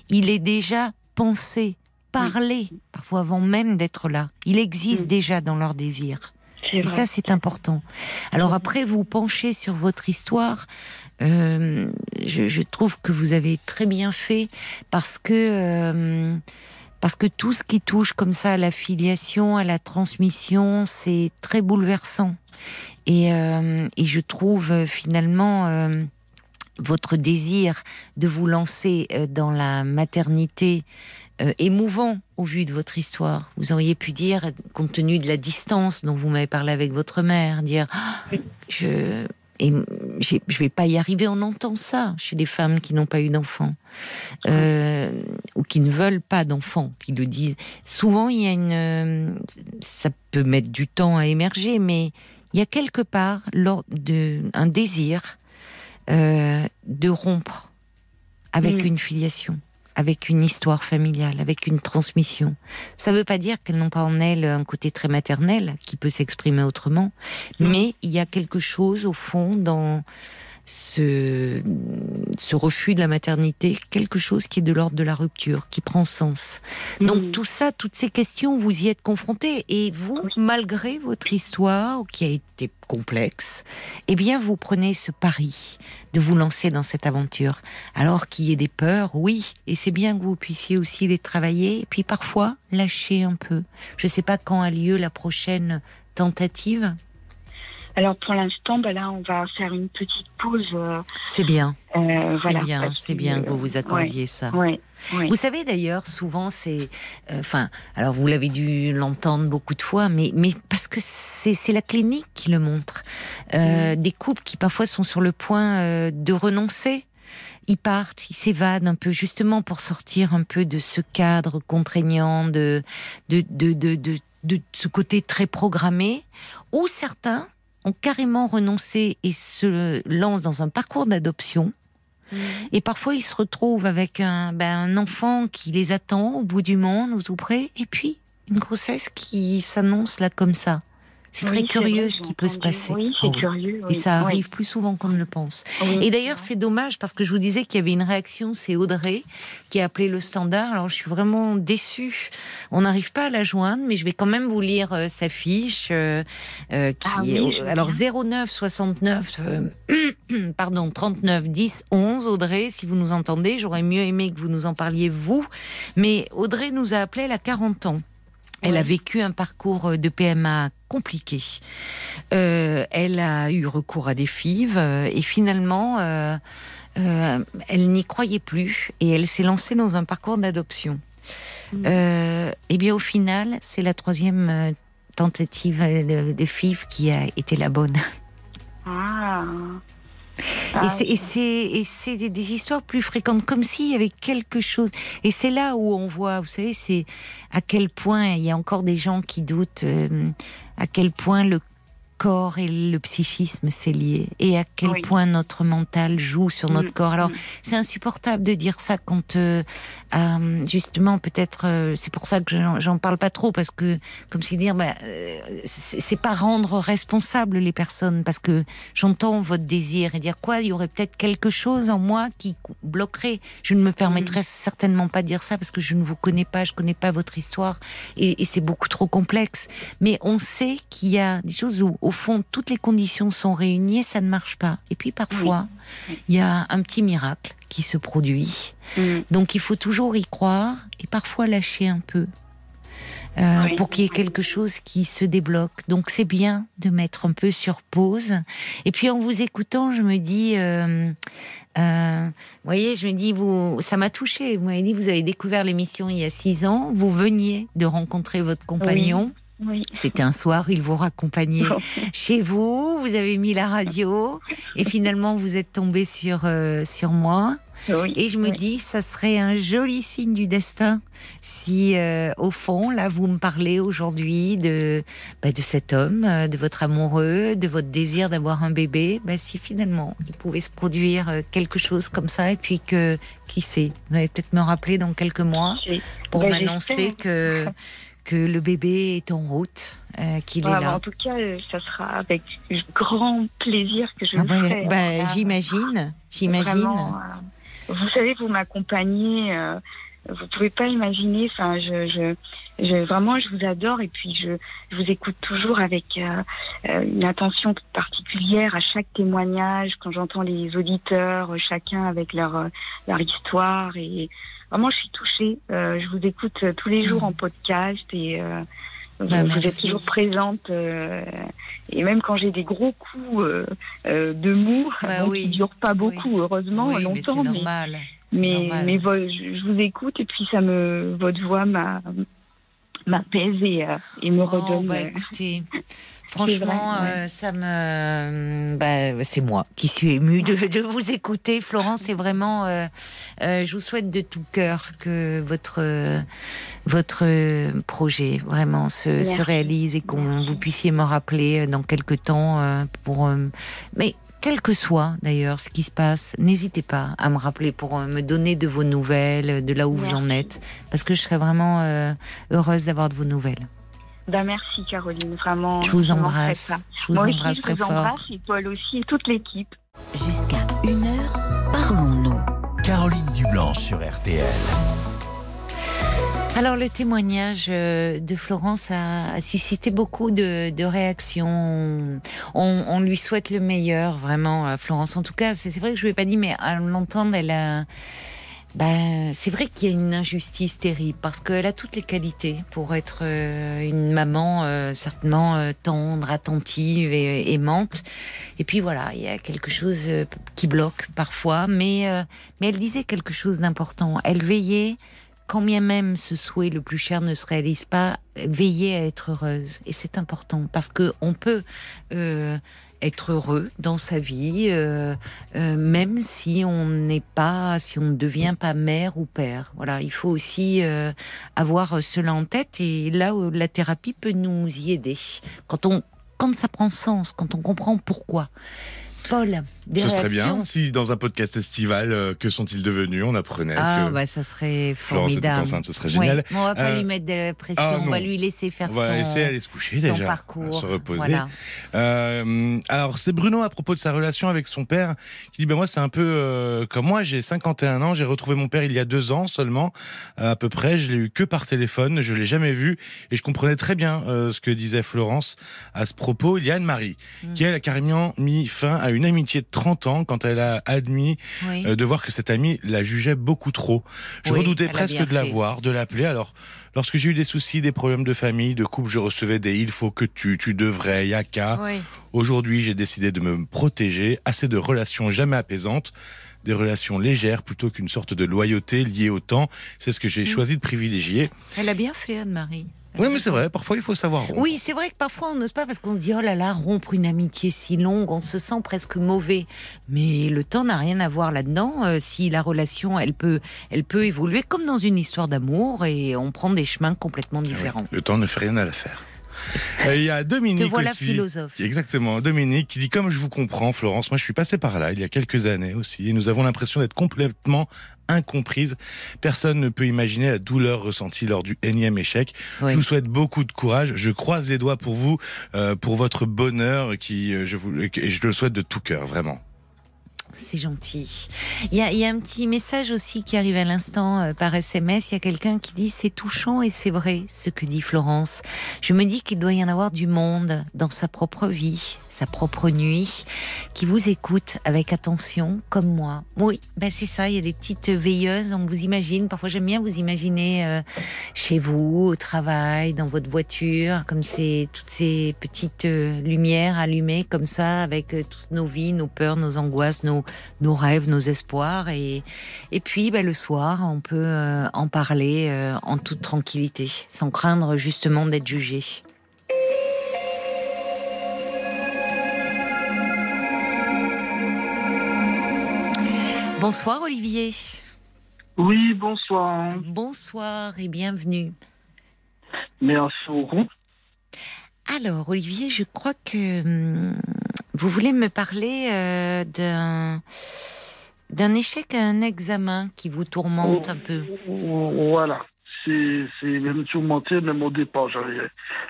il est déjà pensé, parlé, parfois avant même d'être là. Il existe Mm. déjà dans leur désir. Et ça, c'est important. Alors après, vous penchez sur votre histoire. euh, je, je trouve que vous avez très bien fait parce que euh, parce que tout ce qui touche comme ça à la filiation, à la transmission, c'est très bouleversant. Et, euh, je trouve euh, finalement euh, votre désir de vous lancer dans la maternité émouvant au vu de votre histoire. Vous auriez pu dire, compte tenu de la distance dont vous m'avez parlé avec votre mère, dire Ah, je et je vais pas y arriver. On entend ça chez les femmes qui n'ont pas eu d'enfants euh, ou qui ne veulent pas d'enfants, qui le disent. Souvent, il y a une, ça peut mettre du temps à émerger, mais il y a quelque part lors de un désir euh, de rompre avec une filiation, avec une histoire familiale, avec une transmission. Ça ne veut pas dire qu'elles n'ont pas en elles un côté très maternel qui peut s'exprimer autrement, mais il y a quelque chose au fond dans ce, ce refus de la maternité quelque chose qui est de l'ordre de la rupture, qui prend sens. Donc Mhm. tout ça, toutes ces questions, vous y êtes confrontés. Et vous, malgré votre histoire qui a été complexe, eh bien vous prenez ce pari de vous lancer dans cette aventure. Alors qu'il y ait des peurs, oui, et c'est bien que vous puissiez aussi les travailler, et puis parfois lâcher un peu. Je ne sais pas quand a lieu la prochaine tentative. Alors pour l'instant, bah là, on va faire une petite pause. euh, C'est bien, euh, c'est voilà, bien, c'est bien que vous vous ouais, ça. Ouais, ouais. Vous savez d'ailleurs, souvent c'est, euh, enfin, alors vous l'avez dû l'entendre beaucoup de fois, mais mais parce que c'est c'est la clinique qui le montre. Euh, Des couples qui parfois sont sur le point euh, de renoncer. Ils partent, ils s'évadent un peu justement pour sortir un peu de ce cadre contraignant, de de de de, de, de ce côté très programmé, ou certains ont carrément renoncé et se lancent dans un parcours d'adoption et parfois, ils se retrouvent avec un, ben, un enfant qui les attend au bout du monde ou tout près, et puis une grossesse qui s'annonce là comme ça. C'est Oui, très curieux vrai, ce qui peut se passer. Oui, Oh c'est oui. curieux. Et ça arrive plus souvent qu'on ne le pense. Et d'ailleurs, c'est dommage parce que je vous disais qu'il y avait une réaction, c'est Audrey qui a appelé le standard. Alors, je suis vraiment déçue. On n'arrive pas à la joindre, mais je vais quand même vous lire euh, sa fiche. euh, euh, qui Ah est- alors, bien. 09 69, euh, pardon, 39 10 11. Audrey, si vous nous entendez, j'aurais mieux aimé que vous nous en parliez vous. Mais Audrey nous a appelé, elle a 40 ans. Elle a vécu un parcours de PMA compliqué. Euh, elle a eu recours à des FIV euh, et finalement, euh, euh, elle n'y croyait plus et elle s'est lancée dans un parcours d'adoption. Mm. Et bien au final, c'est la troisième tentative de, de FIV qui a été la bonne. Ah. Et Ah, c'est- et c'est et c'est des, des histoires plus fréquentes, comme s'il y avait quelque chose. Et c'est là où on voit, vous savez, c'est à quel point il y a encore des gens qui doutent, euh, à quel point le corps et le psychisme c'est lié, et à quel Oui. point notre mental joue sur notre Mm, corps. Alors mm. c'est insupportable de dire ça quand euh, euh, justement peut-être euh, c'est pour ça que j'en- parle pas trop parce que comme si dire bah, euh, c'est pas rendre responsable les personnes parce que j'entends votre désir et dire quoi il y aurait peut-être quelque chose en moi qui bloquerait je ne me permettrai certainement pas de dire ça parce que je ne vous connais pas je connais pas votre histoire et, et c'est beaucoup trop complexe mais on sait qu'il y a des choses où au fond toutes les conditions sont réunies et ça ne marche pas et puis parfois Oui. il y a un petit miracle qui se produit Mm. donc il faut toujours y croire et parfois lâcher un peu euh, Oui. pour qu'il y ait quelque chose qui se débloque. Donc c'est bien de mettre un peu sur pause. Et puis en vous écoutant, je me dis, euh, euh, vous voyez, je me dis, vous, ça m'a touché. Vous m'avez dit, vous avez découvert l'émission il y a six ans. Vous veniez de rencontrer votre compagnon. Oui. C'était un soir, il vous raccompagnait chez vous. Vous avez mis la radio et finalement vous êtes tombé sur euh, sur moi. oui. Et je me oui. dis, ça serait un joli signe du destin si, euh, au fond, là, vous me parlez aujourd'hui de, bah, de cet homme, euh, de votre amoureux, de votre désir d'avoir un bébé. Bah, si finalement, il pouvait se produire quelque chose comme ça, et puis que, qui sait, vous allez peut-être me rappeler dans quelques mois pour Bah, m'annoncer que, que le bébé est en route, euh, qu'il est là. En tout cas, euh, ça sera avec grand plaisir que je Ah le bah, ferai. bah, Voilà. j'imagine, j'imagine. Euh, vous savez, vous m'accompagnez. Vous pouvez pas imaginer. Enfin, je, je, je, vraiment, je vous adore et puis je, je vous écoute toujours avec euh, euh, une attention particulière à chaque témoignage. Quand j'entends les auditeurs, euh, chacun avec leur euh, leur histoire et vraiment, je suis touchée. Euh, je vous écoute tous les jours en podcast et euh, vous, Bah, vous êtes toujours présente. euh, et même quand j'ai des gros coups euh, euh, de mou, Bah bon, oui. qui durent pas beaucoup, heureusement, oui, mais c'est longtemps, mais normal. c'est mais, normal. mais je, vous écoute et puis ça me votre voix m'a m'apaise et, euh, et me Oh, redonne. bah, euh, écoutez, franchement, vrai, ouais. euh, ça me, bah, c'est moi qui suis émue de, de vous écouter, Florence. C'est vraiment, euh, je vous souhaite de tout cœur que votre votre projet vraiment se, se réalise et qu'on vous puissiez me rappeler dans quelques temps pour. mais quel que soit d'ailleurs ce qui se passe, n'hésitez pas à me rappeler pour euh, me donner de vos nouvelles, de là où vous en êtes, parce que je serais vraiment euh, heureuse d'avoir de vos nouvelles. Ben, merci Caroline, vraiment. Je vous embrasse. Je vous Moi embrasse aussi, très je vous fort. embrasse et Paul aussi et toute l'équipe. Jusqu'à une heure, parlons-nous. Caroline Dublanche sur RTL. Alors le témoignage euh, de Florence a, a suscité beaucoup de, de réactions. On, on lui souhaite le meilleur, vraiment, Florence. En tout cas, c'est vrai que je ne ai pas dit, mais à l'entendre, elle a... Ben, c'est vrai qu'il y a une injustice terrible parce qu'elle a toutes les qualités pour être euh, une maman euh, certainement euh, tendre, attentive et aimante. Et puis voilà, il y a quelque chose qui bloque parfois, mais mais elle disait quelque chose d'important. Elle veillait quand bien même ce souhait le plus cher ne se réalise pas, veiller à être heureuse. Et c'est important parce que on peut euh, être heureux dans sa vie, euh, euh, même si on n'est pas, si on ne devient pas mère ou père. Voilà, il faut aussi avoir cela en tête. Et là, où la thérapie peut nous y aider. Quand on, quand ça prend sens, quand on comprend pourquoi. Paul, des Ce serait bien si dans un podcast estival, euh, que sont-ils devenus? On apprenait Ah, que bah ça serait Florence était formidable. enceinte, ce serait génial. on va pas Euh, lui mettre de la pression, ah, on va lui laisser faire On va laisser aller se coucher son déjà, parcours. se reposer. Voilà. Euh, alors c'est Bruno à propos de sa relation avec son père qui dit ben moi c'est un peu comme moi j'ai 51 ans j'ai retrouvé mon père il y a deux ans seulement à peu près je l'ai eu que par téléphone je l'ai jamais vu et je comprenais très bien ce que disait Florence à ce propos il y a Anne-Marie Mm. qui elle a carrément mis fin à une amitié de 30 ans quand elle a admis Oui. euh, de voir que cet ami la jugeait beaucoup trop. Je Oui, redoutais presque de la voir, de l'appeler. Alors, lorsque j'ai eu des soucis, des problèmes de famille, de couple, je recevais des il faut que tu, tu devrais, y a qu'à. Oui. Aujourd'hui, j'ai décidé de me protéger. Assez de relations jamais apaisantes. Des relations légères plutôt qu'une sorte de loyauté liée au temps. C'est ce que j'ai Mm. choisi de privilégier. Elle a bien fait, Anne-Marie. Oui, mais c'est vrai, parfois il faut savoir. rompre. Oui, c'est vrai que parfois on n'ose pas parce qu'on se dit oh là là, rompre une amitié si longue, on se sent presque mauvais. Mais le temps n'a rien à voir là-dedans. Euh, si la relation, elle peut, elle peut évoluer comme dans une histoire d'amour et on prend des chemins complètement Ah oui, différents. Le temps ne fait rien à l'affaire. Euh, Il y a Dominique Te voilà aussi. philosophe. Exactement, Dominique qui dit comme je vous comprends, Florence, moi je suis passé par là il y a quelques années aussi, et nous avons l'impression d'être complètement incomprise. Personne ne peut imaginer la douleur ressentie lors du énième échec. Oui. Je vous souhaite beaucoup de courage. Je croise les doigts pour vous, euh, pour votre bonheur, qui euh, je vous et je le souhaite de tout cœur, vraiment. C'est gentil. Il y, a, un petit message aussi qui arrive à l'instant euh, par SMS. Il y a quelqu'un qui dit c'est touchant et c'est vrai ce que dit Florence. Je me dis qu'il doit y en avoir du monde dans sa propre vie, sa propre nuit, qui vous écoute avec attention, comme moi. Oui, ben c'est ça. Il y a des petites veilleuses. On vous imagine. Parfois, j'aime bien vous imaginer euh, chez vous, au travail, dans votre voiture, comme c'est toutes ces petites euh, lumières allumées comme ça, avec euh, toutes nos vies, nos peurs, nos angoisses, nos nos rêves, nos espoirs. Et, et puis, ben, le soir, on peut en parler en toute tranquillité, sans craindre justement d'être jugé. Bonsoir Olivier. Oui, bonsoir. Bonsoir et bienvenue. Merci beaucoup. Alors Olivier, je crois que hum, vous voulez me parler euh, d'un d'un échec à un examen qui vous tourmente un peu. Voilà. C'est même tourmenté, même au départ, j'avais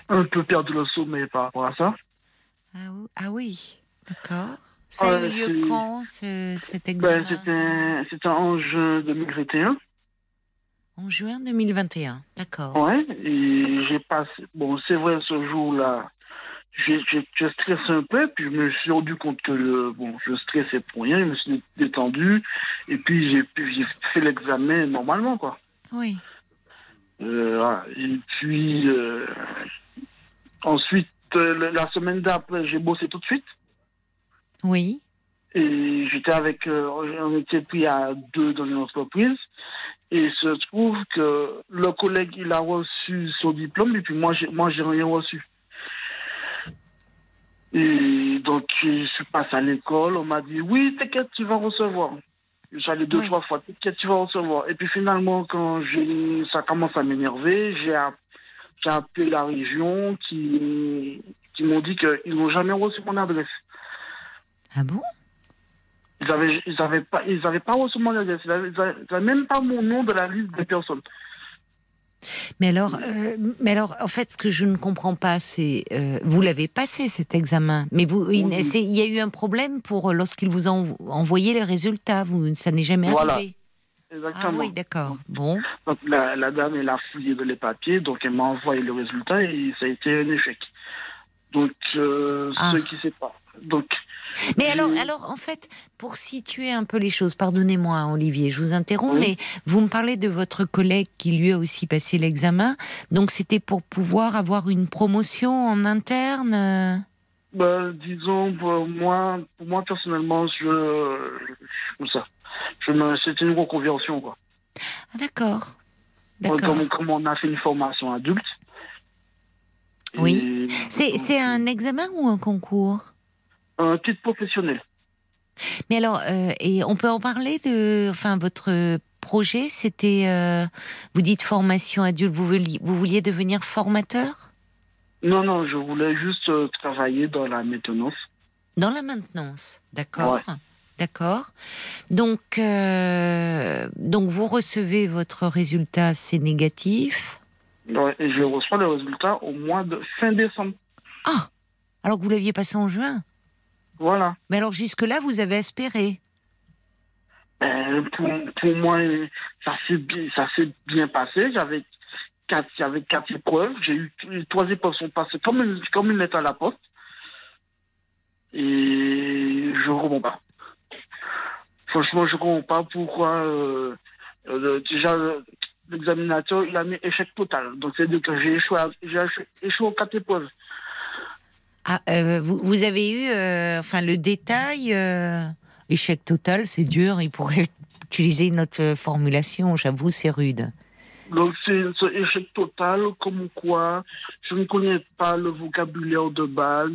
un peu perdu le sommeil par rapport à ça. Ah, ah oui, d'accord. Ça a eu lieu quand ce- cet Ben, examen? c'était c'était en juin 2021. En juin 2021, d'accord. Ouais. Et j'ai passé. Bon, c'est vrai, ce jour-là, j'ai stressé un peu, puis je me suis rendu compte que bon, je stressais pour rien, je me suis détendu, et puis j'ai fait l'examen normalement, quoi. Oui, Euh, voilà. Et puis, euh, ensuite, euh, la semaine d'après, j'ai bossé tout de suite. Oui, Et j'étais avec, euh, on était pris à deux dans une entreprise. Et il se trouve que le collègue, il a reçu son diplôme, et puis moi, j'ai, moi, j'ai rien reçu. Et donc, je suis passé à l'école, on m'a dit, oui, t'inquiète, tu vas recevoir. J'allais deux, Oui. trois fois, t'inquiète, tu vas recevoir. Et puis finalement, quand j'ai, ça commence à m'énerver, j'ai appelé la région qui, qui m'ont dit qu'ils n'ont jamais reçu mon adresse. Ah bon? Ils avaient, ils avaient, pas, ils avaient pas reçu mon adresse. Ils avaient, ils avaient même pas mon nom de la liste des personnes. Ah. Ah Mais alors, euh, mais alors, en fait, ce que je ne comprends pas, c'est euh, vous l'avez passé cet examen, mais vous, il, Oui. c'est- il y a eu un problème pour lorsqu'ils vous ont envoyé les résultats. Vous, ça n'est jamais Voilà. arrivé. Ah Exactement. oui, d'accord. Bon, Donc la, la dame, elle a fouillé dans les papiers, donc elle m'a envoyé le résultat et ça a été un échec. Donc, euh, Ah. ce qui s'est pas. Donc, mais alors, alors, en fait, pour situer un peu les choses, pardonnez-moi, Olivier, je vous interromps, Oui. mais vous me parlez de votre collègue qui lui a aussi passé l'examen. Donc, c'était pour pouvoir avoir une promotion en interne. euh? Ben, disons, pour moi, pour moi personnellement, je, je- comme ça. Je c'était une reconversion, quoi. Ah, d'accord. D'accord. Comme, on a fait une formation adulte. Oui. C'est c'est un examen ou un concours? Un titre professionnel. Mais alors, euh, et on peut en parler de, enfin, votre projet, c'était, euh, vous dites formation adulte, vous vouliez, vous vouliez devenir formateur? Non, non, je voulais juste euh, travailler dans la maintenance. dans la maintenance, d'accord, d'accord. Donc, donc vous recevez votre résultat, c'est négatif? Ouais, Et je reçois le résultat au mois de fin décembre. Ah, alors que vous l'aviez passé en juin? Voilà. Mais alors jusque là, vous avez espéré. Ben, pour, pour moi, ça s'est bien, passé. J'avais quatre, j'avais quatre épreuves. J'ai eu les trois épreuves sont passées comme une, comme une lettre à la poste. Et je ne comprends pas. Franchement, je ne comprends pas pourquoi. euh, euh, déjà, l'examinateur, il a mis échec total. Donc, c'est-à-dire que j'ai échoué, j'ai échoué- échoué aux quatre épreuves. Ah, euh, vous, vous avez eu, euh, enfin, le détail. euh, échec total, c'est dur. Il pourrait utiliser une autre formulation. J'avoue, c'est rude. Donc c'est échec total, comme quoi je ne connais pas le vocabulaire de base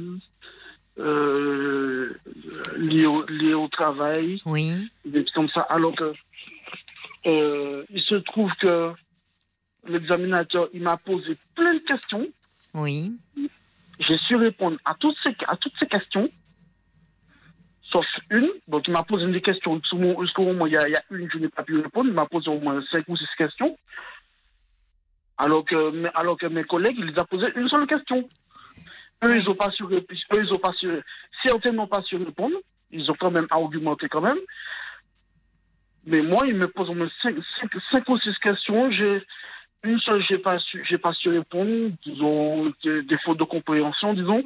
euh, lié, au, lié au travail, Oui. comme ça. Alors que euh, il se trouve que l'examinateur il m'a posé plein de questions. Oui. J'ai su répondre à toutes ces à toutes ces questions, sauf une. Donc il m'a posé des questions. Jusqu'au moment- il y, a, il y a une, je n'ai pas pu répondre. Il m'a posé au moins cinq ou six questions. Alors que, alors que mes collègues, ils les ont posé une seule question. Eux, ils n'ont pas su. Eux, ils ont pas su. Certains n'ont pas su répondre. Ils ont quand même argumenté quand même. Mais moi, ils me posent au moins cinq, cinq, cinq ou six questions. J'ai une seule, j'ai pas su, pas su répondre. Disons des, des fautes de compréhension, disons.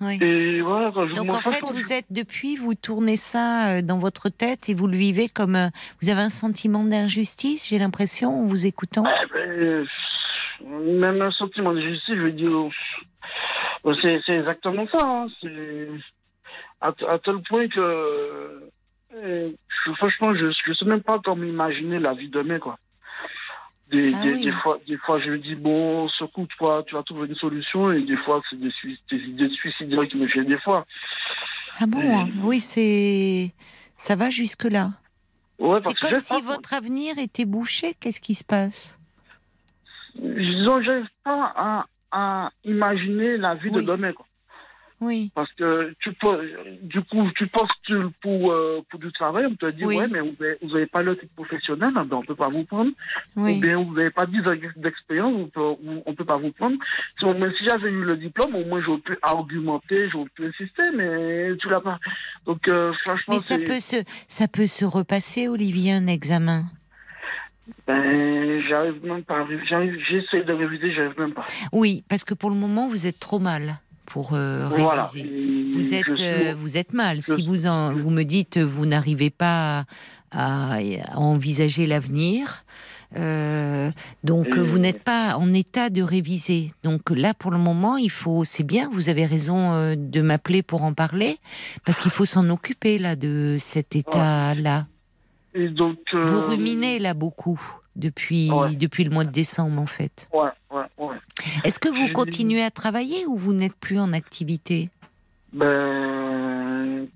oui. Et voilà. je- Donc en fait, vous êtes depuis, vous tournez ça euh, dans votre tête et vous le vivez comme euh, vous avez un sentiment d'injustice. J'ai l'impression en vous écoutant. Eh ben, même un sentiment de justice, je veux dire, euh, c'est exactement ça. hein, C'est à, à tel point que, euh, je- franchement, je ne sais même pas comment imaginer la vie demain, quoi. Des, Ah des, oui. des fois, des fois, je me dis, bon, secoue toi, tu vas trouver une solution, et des fois, c'est des, des idées suicidaires qui me viennent des fois. Ah bon Et- Oui, c'est ça va jusque là. Ouais, C'est comme si pas- votre avenir était bouché. Qu'est-ce qui se passe? Disons, j'arrive pas à, à imaginer la vie Oui. de demain, quoi. Oui. Parce que tu peux, du coup, tu postules pour, euh, pour du travail, on te dit, Oui. ouais, mais vous n'avez pas le titre professionnel, ben on ne peut pas vous prendre. Oui. Ou bien vous n'avez pas 10 ans d'expérience, on ne peut pas vous prendre. Si, au moins, si j'avais eu le diplôme, au moins j'aurais pu argumenter, j'aurais pu insister, mais tu l'as pas. Donc, euh, franchement, Mais ça peut se ça peut se repasser, Olivier, un examen? ben, j'arrive même pas. J'essaie de réviser, j'arrive même pas. Oui, parce que pour le moment, vous êtes trop mal pour euh, réviser. Et Vous je êtes, suis- euh, vous êtes mal. je- Si vous, en, vous me dites vous n'arrivez pas à, à envisager l'avenir, euh, donc Et- vous n'êtes pas en état de réviser. Donc là, pour le moment, il faut. C'est bien. Vous avez raison de m'appeler pour en parler, parce qu'il faut s'en occuper là de cet état-là. Et donc, euh, Vous ruminez là beaucoup depuis Ouais. depuis le mois de décembre en fait. Ouais, ouais, ouais. Est-ce que vous continuez à travailler ou vous n'êtes plus en activité? Ben,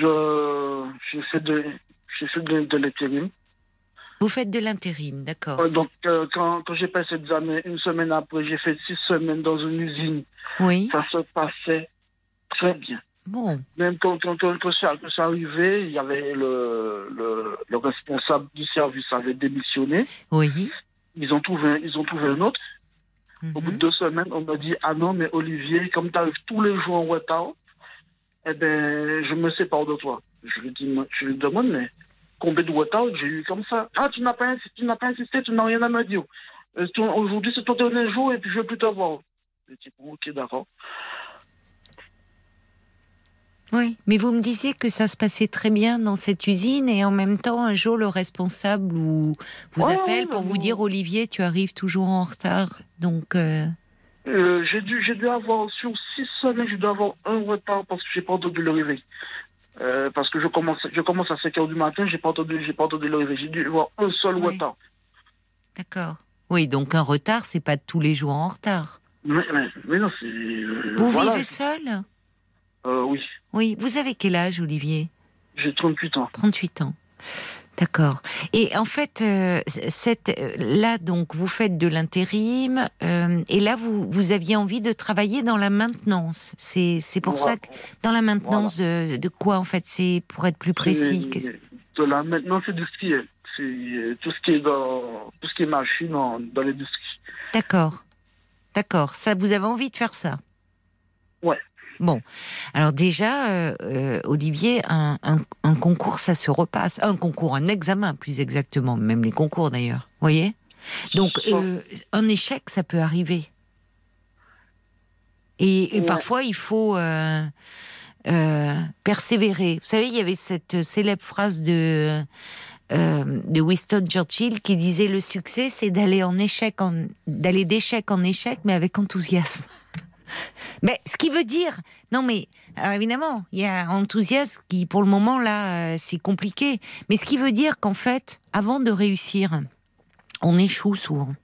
je, fait de, fait de, de l'intérim. Vous faites de l'intérim, d'accord. Euh, Donc, euh, quand, quand j'ai passé l'examen, une semaine après, j'ai fait six semaines dans une usine. Oui. Ça se passait très bien. Bon, Même quand, quand, quand, quand arrivé, il y avait le, le, le responsable du service avait démissionné. oui. Ils ont trouvé, ils ont trouvé un autre. Au bout de Mhm. deux semaines, on m'a dit Ah non, mais Olivier, comme tu arrives tous les jours en retard, eh ben, je me sépare de toi. Je lui, dis, je lui demande Mais combien de retard j'ai eu comme ça? Ah, tu n'as pas, insisté, tu n'as pas insisté, tu n'as rien à me dire. Euh, Aujourd'hui, c'est ton dernier jour et puis je ne veux plus te voir. Je dis Bon, ok, d'accord. Oui, mais vous me disiez que ça se passait très bien dans cette usine et en même temps, un jour, le responsable vous, vous Ouais, appelle pour vous dire Olivier, tu arrives toujours en retard. Donc, euh, Euh, j'ai dû, avoir, sur six semaines, j'ai dû avoir un retard parce que j'ai pas entendu le réveil. Euh, parce que je commence, je commence à 5 heures du matin, j'ai pas entendu, j'ai pas entendu le réveil. J'ai dû avoir un seul Oui. retard. d'accord. Oui, donc un retard, c'est pas tous les jours en retard. Mais, mais, mais non, c'est. Vous voilà. vivez seul? Euh, Oui, Oui. Vous avez quel âge, Olivier? J'ai 38 ans. 38 ans. D'accord. Et en fait, euh, cette, euh, là, donc, vous faites de l'intérim, euh, et là, vous, vous aviez envie de travailler dans la maintenance. C'est, c'est pour ça que dans la maintenance de, de quoi, en fait, c'est pour être plus précis. De du ski. hein. C'est euh, tout ce qui est dans, tout ce qui est machine dans, dans l'industrie. D'accord. D'accord. Ça, vous avez envie de faire ça? Ouais. Bon. Alors déjà, euh, euh, Olivier, un, un- un concours, ça se repasse. Un concours, un examen, plus exactement. Même les concours, d'ailleurs. Vous voyez? Donc, euh, un échec, ça peut arriver. Et, et Ouais. parfois, il faut euh, persévérer. Vous savez, il y avait cette célèbre phrase de, de Winston Churchill qui disait le succès, c'est d'aller en échec, d'aller d'échec en échec, mais avec enthousiasme. Mais ce qui veut dire, non mais évidemment, il y a enthousiasme qui, pour le moment là, euh, c'est compliqué. Mais ce qui veut dire qu'en fait, avant de réussir, on échoue souvent.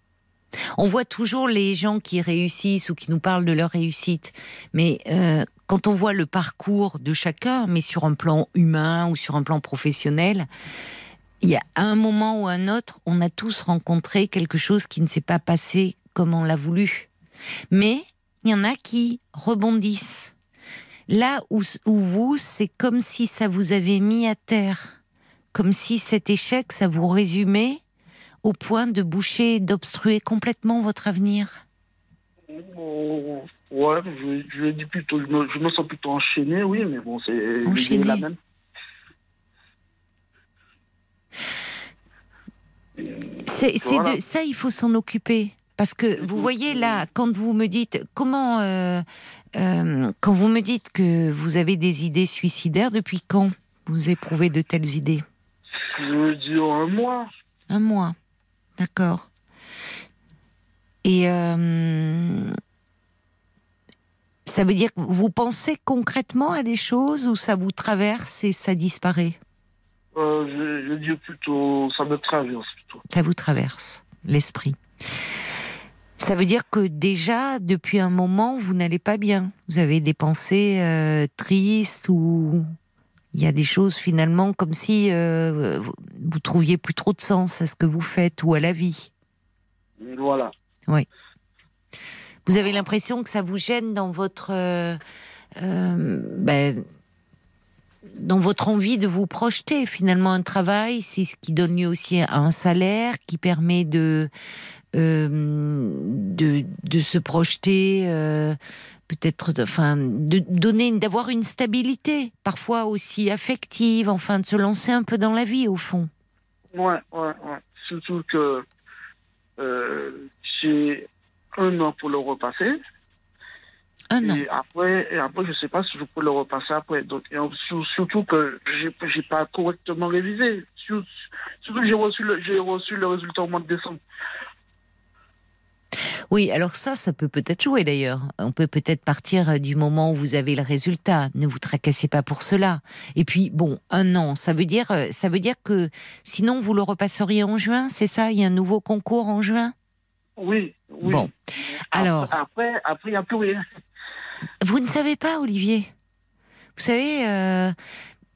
On voit toujours les gens qui réussissent ou qui nous parlent de leur réussite, mais euh, quand on voit le parcours de chacun, mais sur un plan humain ou sur un plan professionnel, il y a un moment ou un autre, on a tous rencontré quelque chose qui ne s'est pas passé comme on l'a voulu. Mais il y en a qui rebondissent. Là où, où vous, c'est comme si ça vous avait mis à terre, comme si cet échec, ça vous résumait au point de boucher, d'obstruer complètement votre avenir. Oh, ouais, je, je dis plutôt, je me, je me sens plutôt enchaîné, oui, mais bon, c'est Enchaîné. la même. C'est, Voilà. ça, il faut s'en occuper. Parce que vous voyez là, quand vous me dites comment, euh, euh, quand vous me dites que vous avez des idées suicidaires, depuis quand vous éprouvez de telles idées? Je veux dire un mois. Un mois, d'accord. Et euh, ça veut dire que vous pensez concrètement à des choses ou ça vous traverse et ça disparaît? Euh, je, je dis plutôt, ça me traverse plutôt. ça vous traverse l'esprit. Ça veut dire que déjà, depuis un moment, vous n'allez pas bien. Vous avez des pensées euh, tristes ou il y a des choses finalement comme si euh, vous- trouviez plus trop de sens à ce que vous faites ou à la vie. Voilà. Vous avez l'impression que ça vous gêne dans votre euh, euh, ben, dans votre envie de vous projeter. Finalement, un travail, c'est ce qui donne lieu aussi à un salaire, qui permet de de, de se projeter, euh, peut-être, enfin, de donner, d'avoir une stabilité, parfois aussi affective, enfin, de se lancer un peu dans la vie au fond. Ouais, ouais, ouais. Surtout que euh, j'ai un an pour le repasser. Un an. Et après, et après, je sais pas si je peux le repasser après. Donc, et surtout que j'ai, j'ai pas correctement révisé. Sur- Surtout que j'ai reçu le, reçu le résultat au mois de décembre. Oui, alors ça, ça peut peut-être jouer d'ailleurs. On peut peut-être partir euh, du moment où vous avez le résultat. Ne vous tracassez pas pour cela. Et puis, bon, un an, ça veut dire, euh, ça veut dire que sinon vous le repasseriez en juin, c'est ça? Il y a un nouveau concours en juin? Oui, oui. Bon. Alors- Après, après, il n'y a plus rien. Vous ne savez pas, Olivier? Vous savez, euh,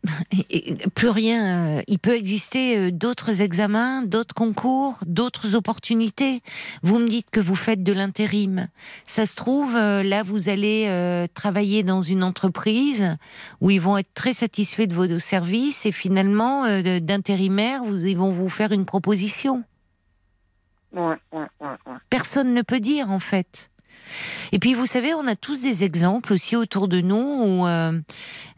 et- plus rien. euh, il peut exister euh, d'autres examens, d'autres concours, d'autres opportunités. Vous me dites que vous faites de l'intérim. Ça se trouve, euh, là, vous allez travailler dans une entreprise où ils vont être très satisfaits de vos services et finalement, d'intérimaire, ils vont vous faire une proposition. Ouais, ouais, ouais, ouais. Personne ne peut dire en fait. Et puis vous savez, on a tous des exemples aussi autour de nous où euh,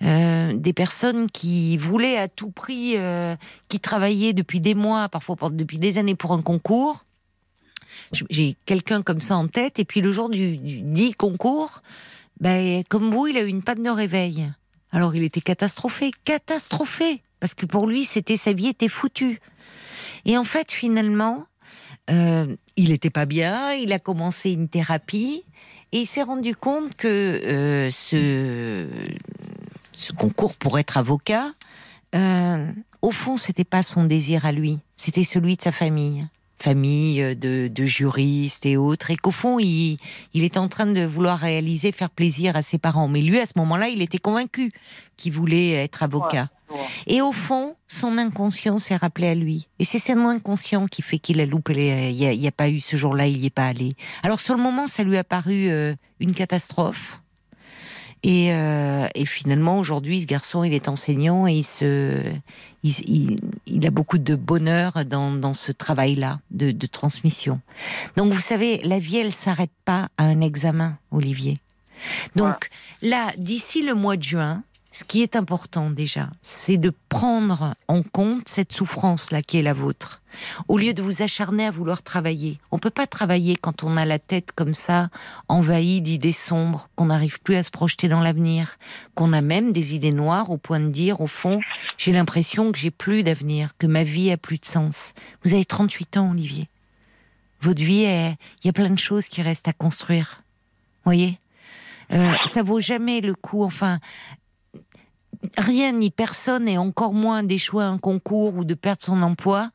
euh, des personnes qui voulaient à tout prix, euh, qui travaillaient depuis des mois, parfois depuis des années pour un concours. J'ai quelqu'un comme ça en tête, et puis le jour du, du dit concours, ben, comme vous, il a eu une panne de réveil. Alors il était catastrophé, catastrophé, parce que pour lui, c'était sa vie était foutue. Et en fait, finalement, euh, il n'était pas bien, il a commencé une thérapie et il s'est rendu compte que euh, ce, concours pour être avocat, euh, au fond, c'était pas son désir à lui, c'était celui de sa famille. Famille de, de juristes et autres, et qu'au fond, il, il en train de vouloir réaliser, faire plaisir à ses parents. Mais lui, à ce moment-là, il était convaincu qu'il voulait être avocat. Et au fond, son inconscient s'est rappelé à lui. Et c'est son inconscient qui fait qu'il a loupé les... Il n'y a, il y a pas eu ce jour-là, il n'y est pas allé. Alors sur le moment, ça lui a paru euh, une catastrophe. Et, euh, et finalement, aujourd'hui, ce garçon, il est enseignant et il, se, il, il- il a beaucoup de bonheur dans, dans ce travail-là de, de transmission. Donc, vous savez, la vie, elle s'arrête pas à un examen, Olivier. Donc, là, d'ici le mois de juin, ce qui est important déjà, c'est de prendre en compte cette souffrance-là qui est la vôtre. Au lieu de vous acharner à vouloir travailler. On peut pas travailler quand on a la tête comme ça, envahie d'idées sombres, qu'on n'arrive plus à se projeter dans l'avenir, qu'on a même des idées noires au point de dire, au fond, j'ai l'impression que j'ai plus d'avenir, que ma vie a plus de sens. Vous avez 38 ans, Olivier. Votre vie, est- il y a plein de choses qui restent à construire. Voyez? Euh, ça vaut jamais le coup. Enfin, rien ni personne, et encore moins d'échouer à un concours ou de perdre son emploi,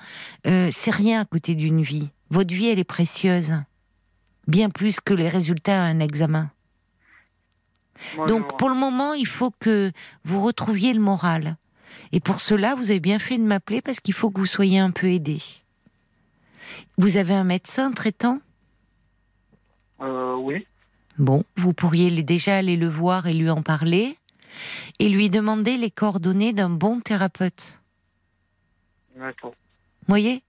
euh, c'est rien à côté d'une vie. Votre vie, elle est précieuse, bien plus que les résultats à un examen. Donc, pour le moment, il faut que vous retrouviez le moral. Et pour cela, vous avez bien fait de m'appeler parce qu'il faut que vous soyez un peu aidé. Vous avez un médecin traitant? Euh, oui. Bon, vous pourriez déjà aller le voir et lui en parler et lui demander les coordonnées d'un bon thérapeute. D'accord. voyez?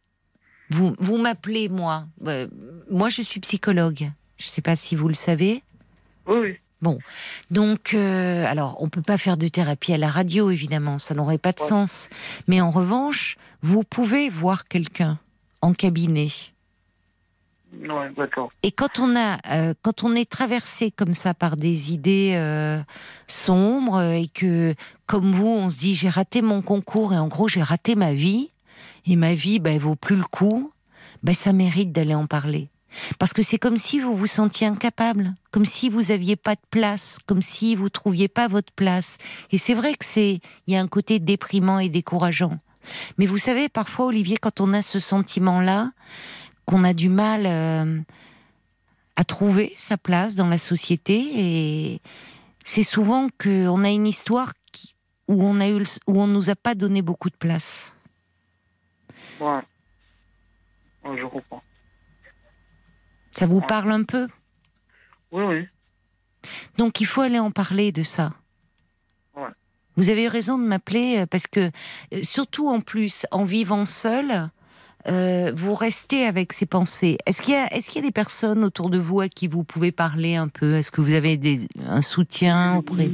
Vous, vous m'appelez, moi. Euh, moi, je suis psychologue. Je ne sais pas si vous le savez. Oui, oui. Donc, euh, alors, on peut pas faire de thérapie à la radio, évidemment, ça n'aurait pas de Ouais. sens. Mais en revanche, vous pouvez voir quelqu'un en cabinet. Et quand on a, euh, quand on est traversé comme ça par des idées euh, sombres euh, et que, comme vous, on se dit j'ai raté mon concours et en gros j'ai raté ma vie et ma vie, ben, elle vaut plus le coup, ben, ça mérite d'aller en parler. Parce que c'est comme si vous vous sentiez incapable, comme si vous aviez pas de place, comme si vous trouviez pas votre place. Et c'est vrai que c'est, il y a un côté déprimant et décourageant. Mais vous savez, parfois, Olivier, quand on a ce sentiment-là, qu'on a du mal euh, à trouver sa place dans la société et c'est souvent qu'on a une histoire qui- où on a eu où on nous a pas donné beaucoup de place. Ouais. Ouais, je comprends. Ça vous Ouais. parle un peu? Oui, oui. Donc il faut aller en parler de ça. Ouais. Vous avez eu raison de m'appeler euh, parce que euh, surtout en plus en vivant seul, euh, vous restez avec ces pensées. Est-ce qu'il y qu'il y a des personnes autour de vous à qui vous pouvez parler un peu? Est-ce que vous avez des, un soutien auprès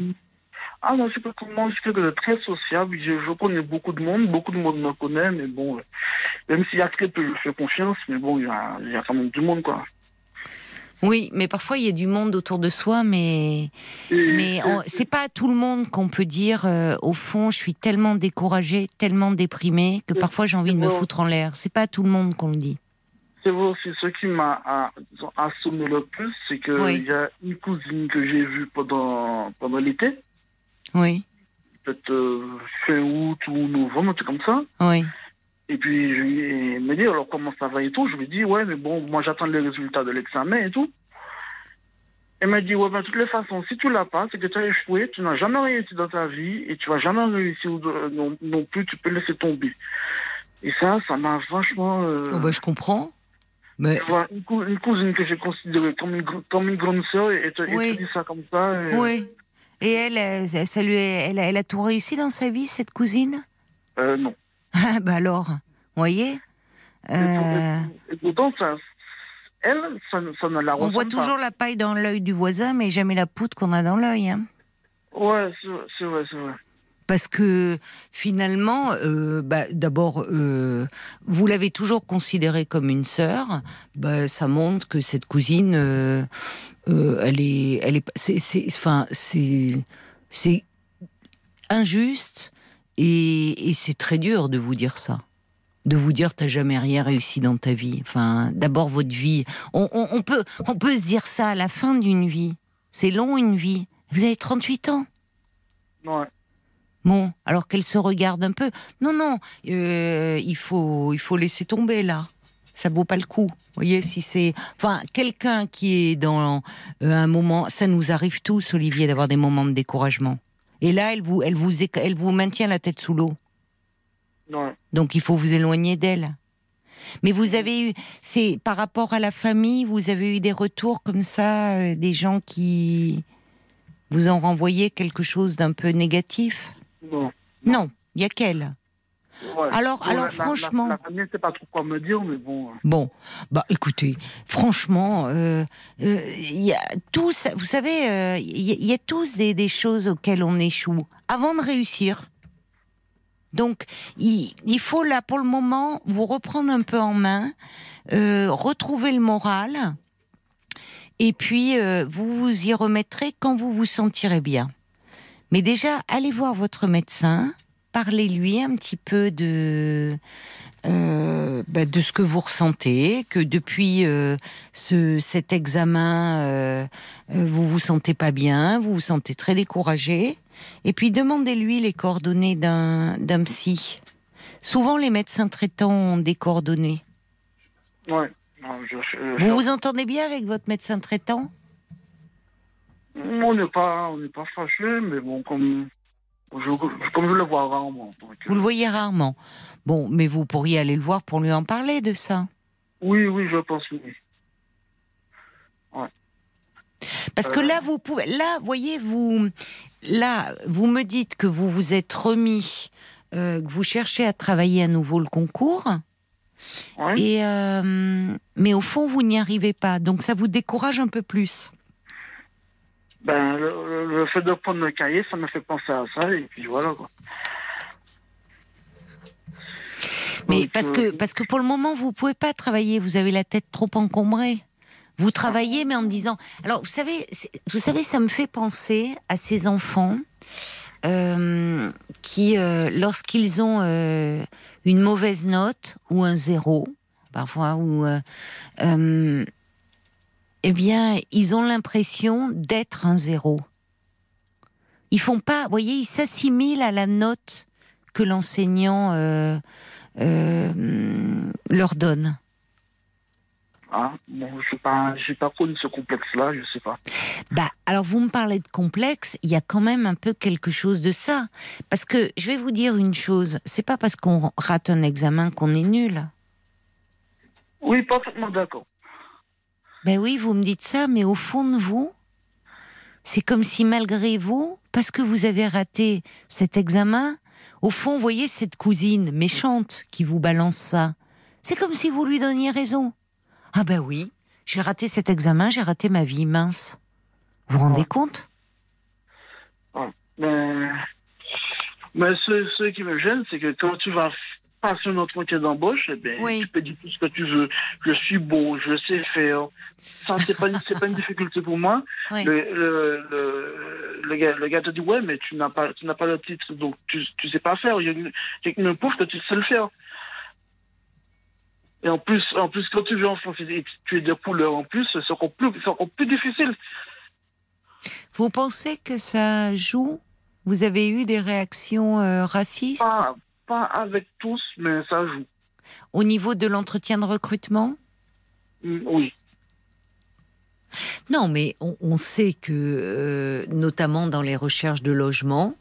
Ah non, c'est pas comment je suis très sociable. Je, connais beaucoup de monde, beaucoup de monde me connaît, mais bon, même s'il y a très peu, je fais confiance, mais bon, il y a, il y a quand même du monde, quoi. Oui, mais parfois il y a du monde autour de soi, mais mais c'est pas à tout le monde qu'on peut dire euh, au fond je suis tellement découragée, tellement déprimée que parfois j'ai envie de me foutre en l'air. C'est pas à tout le monde qu'on le dit. C'est vrai aussi, ce qui m'a assommé le plus, c'est qu'il Oui. y a une cousine que j'ai vue pendant, pendant l'été, Oui, peut-être euh, fin août ou novembre, un truc comme ça. oui, Et puis, dit, alors comment ça va et tout Je lui ai dit, ouais, mais bon, moi j'attends les résultats de l'examen et tout. Elle m'a dit, ouais, ben, de toutes les façons, si tu l'as pas, c'est que tu as échoué, tu n'as jamais réussi dans ta vie et tu vas jamais réussir de- non, non plus, tu peux laisser tomber. Et ça, ça m'a vachement. euh, Oh, bah, je comprends. Mais tu vois, une, cou- une cousine que j'ai considérée comme une, gr- comme une grande sœur et te, et Oui. dit ça comme ça. et- oui. Et elle, euh, ça ça lui, est- elle, a- elle a tout réussi dans sa vie cette cousine? Euh, non. Ah bah alors, voyez? Euh, ça, elle, ça, ne- ça ne la on voit pas. toujours la paille dans l'œil du voisin, mais jamais la poutre qu'on a dans l'œil. Hein. Ouais, c'est vrai, c'est vrai. Parce que finalement, euh, bah, d'abord, euh, vous l'avez toujours considérée comme une sœur. Bah, ça montre que cette cousine, euh, elle est, elle est, c'est, c'est, enfin, c'est, c'est injuste et, et c'est très dur de vous dire ça. De vous dire t'as jamais rien réussi dans ta vie. Enfin, d'abord votre vie. On, on- on peut, on peut se dire ça à la fin d'une vie. C'est long une vie. Vous avez 38 ans. Ouais. Bon, alors qu'elle se regarde un peu. Non, non, euh, il faut, il faut laisser tomber là. Ça vaut pas le coup. Vous voyez, si c'est, enfin, quelqu'un qui est dans euh, un moment, ça nous arrive tous, Olivier, d'avoir des moments de découragement. Et là, elle vous, elle vous, elle vous maintient la tête sous l'eau. Ouais. Donc, il faut vous éloigner d'elle. Mais vous avez eu, c'est par rapport à la famille, vous avez eu des retours comme ça, euh, des gens qui vous ont renvoyé quelque chose d'un peu négatif? Non. Non, il y a qu'elle. Ouais. Alors- Bon, alors, la- franchement- La, la famille ne sait pas trop quoi me dire, mais bon. euh, Bon, bah écoutez, franchement, euh, euh, il y a tous, vous savez, il y, a- il y a tous des, des choses auxquelles on échoue avant de réussir. Donc, il, faut là, pour le moment, vous reprendre un peu en main, euh, retrouver le moral, et puis euh, vous vous y remettrez quand vous vous sentirez bien. Mais déjà, allez voir votre médecin, parlez-lui un petit peu de euh, bah, de ce que vous ressentez, que depuis ce, cet examen, euh, vous vous sentez pas bien, vous vous sentez très découragé, et puis demandez-lui les coordonnées d'un d'un psy. Souvent, les médecins traitants ont des coordonnées. Je- Vous vous entendez bien avec votre médecin traitant? On n'est pas, on n'est pas fâchés, mais bon, comme je, comme je le vois rarement. donc, euh, Vous le voyez rarement. Bon, mais vous pourriez aller le voir pour lui en parler de ça. Oui, oui, je pense oui. Parce que Euh. là, vous pouvez, là, voyez, vous, là, vous me dites que vous vous êtes remis, euh, que vous cherchez à travailler à nouveau le concours, Ouais. et euh, mais au fond, vous n'y arrivez pas. Donc, ça vous décourage un peu plus. Ben, le, le- le fait de prendre le cahier, ça me fait penser à ça, et puis voilà, quoi. Mais Donc, parce euh, que parce que pour le moment, vous pouvez pas travailler. Vous avez la tête trop encombrée. Vous travaillez, mais en disant. Alors, vous savez, vous savez, ça me fait penser à ces enfants euh, qui, euh, lorsqu'ils ont euh, une mauvaise note ou un zéro, parfois, ou euh, euh, eh bien, ils ont l'impression d'être un zéro. Ils font pas, vous voyez, ils s'assimilent à la note que l'enseignant euh, leur donne. Ah, bon, je sais pas, pas connu ce complexe-là, je sais pas. Bah, alors vous me parlez de complexe, il y a quand même un peu quelque chose de ça. Parce que je vais vous dire une chose, c'est pas parce qu'on rate un examen qu'on est nul. Oui, parfaitement d'accord. Ben oui, vous me dites ça, mais au fond de vous, c'est comme si malgré vous, parce que vous avez raté cet examen, au fond, vous voyez cette cousine méchante qui vous balance ça. C'est comme si vous lui donniez raison. Ah ben oui, j'ai raté cet examen, j'ai raté ma vie mince. Vous vous rendez compte? Mais, mais ce, ce qui me gêne, c'est que quand tu vas passer un entretien d'embauche, eh ben, Oui. tu peux dire tout ce que tu veux. Je suis bon, je sais faire. Ça, c'est pas, une- pas une difficulté pour moi. Oui. Le, le, le, le gars, le gars te dit, ouais, mais tu n'as pas, tu n'as pas le titre, donc tu, tu sais pas faire. Il y a une- que tu sais le faire. Et en plus, en plus, quand tu viens en France et que tu es de couleur en plus, c'est encore plus, c'est encore plus difficile. Vous pensez que ça joue? Vous avez eu des réactions euh, racistes? Pas, pas avec tous, mais ça joue. au niveau de l'entretien de recrutement? Mm, Oui. Non, mais on, on sait que, euh, notamment dans les recherches de logement,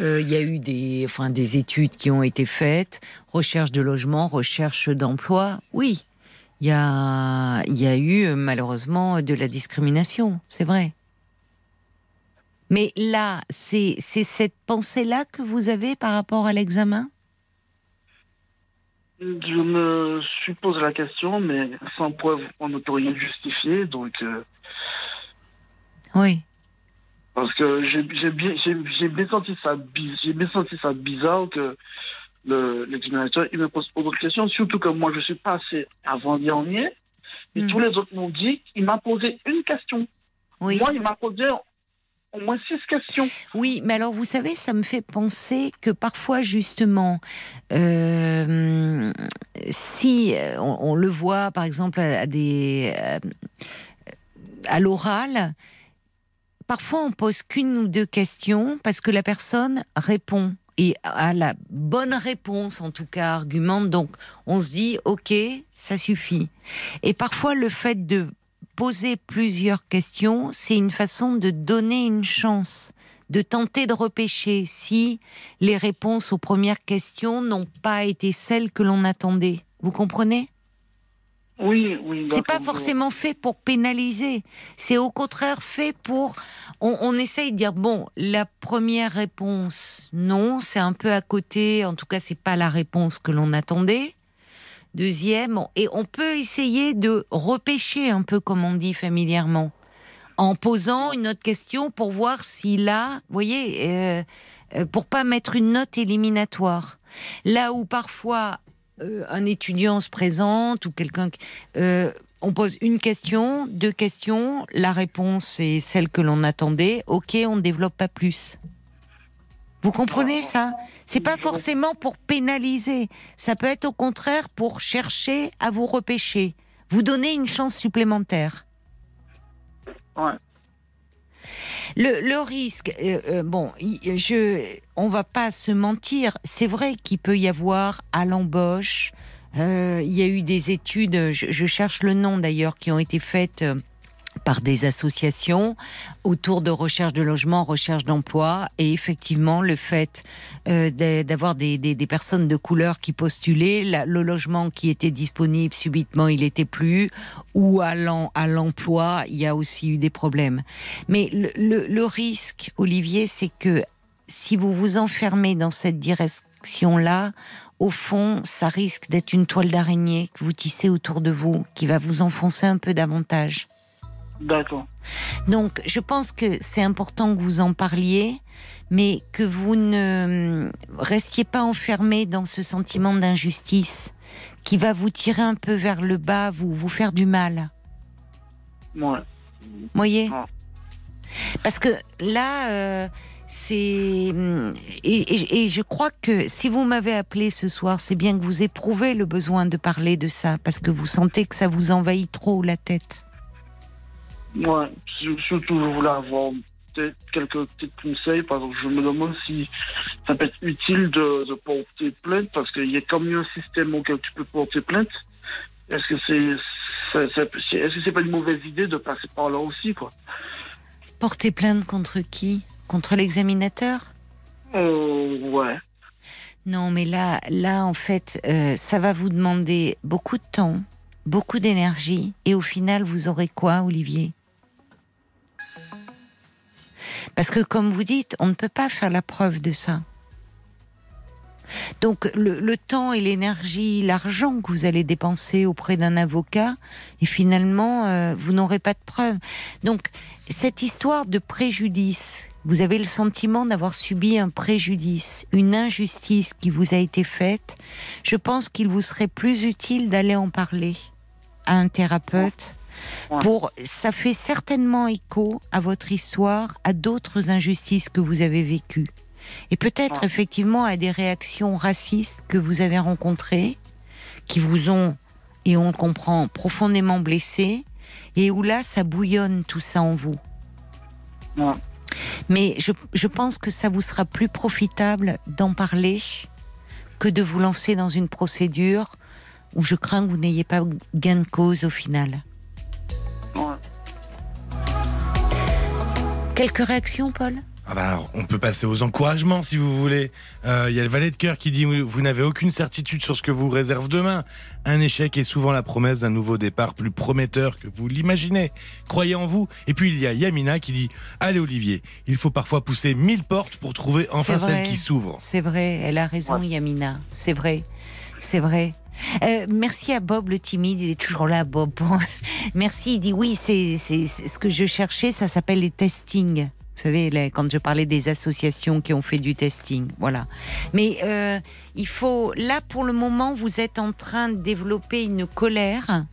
euh, il y a eu des, enfin, des études qui ont été faites, recherche de logement, recherche d'emploi. Oui, il y a, il y a eu euh, malheureusement de la discrimination, c'est vrai. Mais là, c'est cette pensée-là que vous avez par rapport à l'examen? Je me suis posé la question, mais sans preuve, on ne peut rien justifier. Donc, euh, Oui. Parce que j'ai bien, senti ça, bi- j'ai bien senti ça bizarre que le l'examinateur il me pose d'autres questions. Surtout que moi, je suis passé avant dernier, et Hmm. tous les autres m'ont dit, il m'a posé une question. Oui. Moi, il m'a posé au moins six questions. Oui, mais alors vous savez, ça me fait penser que parfois justement, euh, si on, on le voit par exemple à, des euh, à l'oral, parfois on pose qu'une ou deux questions parce que la personne répond. Et a la bonne réponse en tout cas argumente. Donc on se dit ok ça suffit. Et parfois le fait de poser plusieurs questions, c'est une façon de donner une chance, de tenter de repêcher si les réponses aux premières questions n'ont pas été celles que l'on attendait. Vous comprenez? Oui, oui. C'est pas d'accord. forcément fait pour pénaliser. C'est au contraire fait pour. On, on essaye de dire bon, la première réponse, non, c'est un peu à côté. En tout cas, c'est pas la réponse que l'on attendait. Deuxième, et on peut essayer de repêcher un peu, comme on dit familièrement, en posant une autre question pour voir si là, vous voyez, euh, euh, pour pas mettre une note éliminatoire. Là où parfois euh, un étudiant se présente ou quelqu'un, euh, on pose une question, deux questions, la réponse est celle que l'on attendait. Ok, on ne développe pas plus. Vous comprenez ça? C'est pas forcément pour pénaliser. Ça peut être au contraire pour chercher à vous repêcher, vous donner une chance supplémentaire. Ouais. Le, risque, euh, euh, bon, je, on va pas se mentir. C'est vrai qu'il peut y avoir à l'embauche. euh, il y a eu des études, je cherche le nom d'ailleurs, qui ont été faites. Par des associations autour de recherche de logement, recherche d'emploi, et effectivement le fait euh, d'avoir des, personnes de couleur qui postulaient, la- le logement qui était disponible subitement il était plus, ou l'em- à l'emploi il y a aussi eu des problèmes. Mais le risque, Olivier, c'est que si vous vous enfermez dans cette direction-là, au fond, ça risque d'être une toile d'araignée que vous tissez autour de vous, qui va vous enfoncer un peu davantage. D'accord. Donc, je pense que c'est important que vous en parliez, mais que vous ne restiez pas enfermé dans ce sentiment d'injustice qui va vous tirer un peu vers le bas, vous, vous faire du mal. Ouais. Vous voyez. Parce que là, euh, c'est. Et, et- et je crois que si vous m'avez appelé ce soir, c'est bien que vous éprouvez le besoin de parler de ça, parce que vous sentez que ça vous envahit trop la tête. Ouais, sur- surtout, je voulais avoir peut-être quelques petits conseils, parce que je me demande si ça peut être utile de, de porter plainte, parce qu'il y a comme un système auquel tu peux porter plainte. Est-ce que c'est- est-ce que c'est pas une mauvaise idée de passer par là aussi, quoi? Porter plainte contre qui? Contre l'examinateur? Euh, ouais. Non, mais là, là, en fait, euh, ça va vous demander beaucoup de temps, beaucoup d'énergie, et au final, vous aurez quoi, Olivier? Parce que, comme vous dites, on ne peut pas faire la preuve de ça. Donc, le, temps et l'énergie, l'argent que vous allez dépenser auprès d'un avocat, et finalement, euh, vous n'aurez pas de preuve. Donc, cette histoire de préjudice, vous avez le sentiment d'avoir subi un préjudice, une injustice qui vous a été faite, je pense qu'il vous serait plus utile d'aller en parler à un thérapeute. Ouais. Pour, ça fait certainement écho à votre histoire, à d'autres injustices que vous avez vécues. Et peut-être Ouais. effectivement à des réactions racistes que vous avez rencontrées, qui vous ont, et on le comprend, profondément blessé, et où là, ça bouillonne tout ça en vous. Ouais. Mais je, je pense que ça vous sera plus profitable d'en parler que de vous lancer dans une procédure où je crains que vous n'ayez pas gain de cause au final. Ouais. Quelques réactions, Paul? Ah bah alors, on peut passer aux encouragements si vous voulez. Euh, Il y a le valet de cœur qui dit vous n'avez aucune certitude sur ce que vous réserve demain. Un échec est souvent la promesse d'un nouveau départ plus prometteur que vous l'imaginez. Croyez en vous. Et puis il y a Yamina qui dit allez Olivier, il faut parfois pousser mille portes pour trouver enfin celle qui s'ouvre. C'est vrai, elle a raison, Ouais. Yamina. C'est vrai, c'est vrai. Euh, merci à Bob le timide, il est toujours là, Bob. merci, il dit oui, c'est ce que je cherchais, ça s'appelle les testings. Vous savez, quand je parlais des associations qui ont fait du testing, voilà. Mais euh, il faut, là pour le moment, vous êtes en train de développer une colère,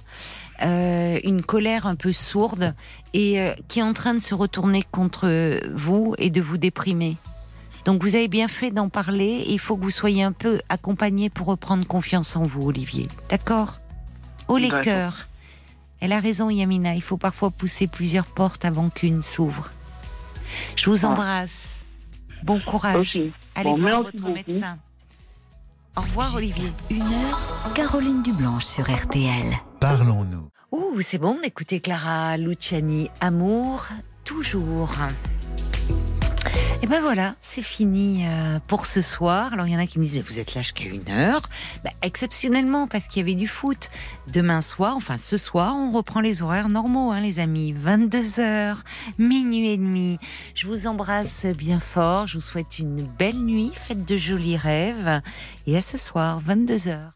euh, une colère un peu sourde et qui est en train de se retourner contre vous et de vous déprimer. Donc vous avez bien fait d'en parler. il faut que vous soyez un peu accompagné pour reprendre confiance en vous, Olivier. D'accord? Oh les cœurs. Elle a raison, Yamina. Il faut parfois pousser plusieurs portes avant qu'une s'ouvre. Je vous ah. embrasse. Bon courage. Allez voir votre médecin. Au revoir, Olivier. Une heure, Caroline Dublanche sur RTL. Parlons-nous. Ouh, c'est bon d'écouter Clara Luciani. Amour, toujours. Et ben voilà, c'est fini euh, pour ce soir. Alors il y en a qui me disent, mais vous êtes là jusqu'à une heure. Bah, exceptionnellement, parce qu'il y avait du foot. Demain soir, enfin ce soir, on reprend les horaires normaux, hein, les amis. 22h, minuit et demi. Je vous embrasse bien fort. Je vous souhaite une belle nuit. Faites de jolis rêves. Et à ce soir, 22h.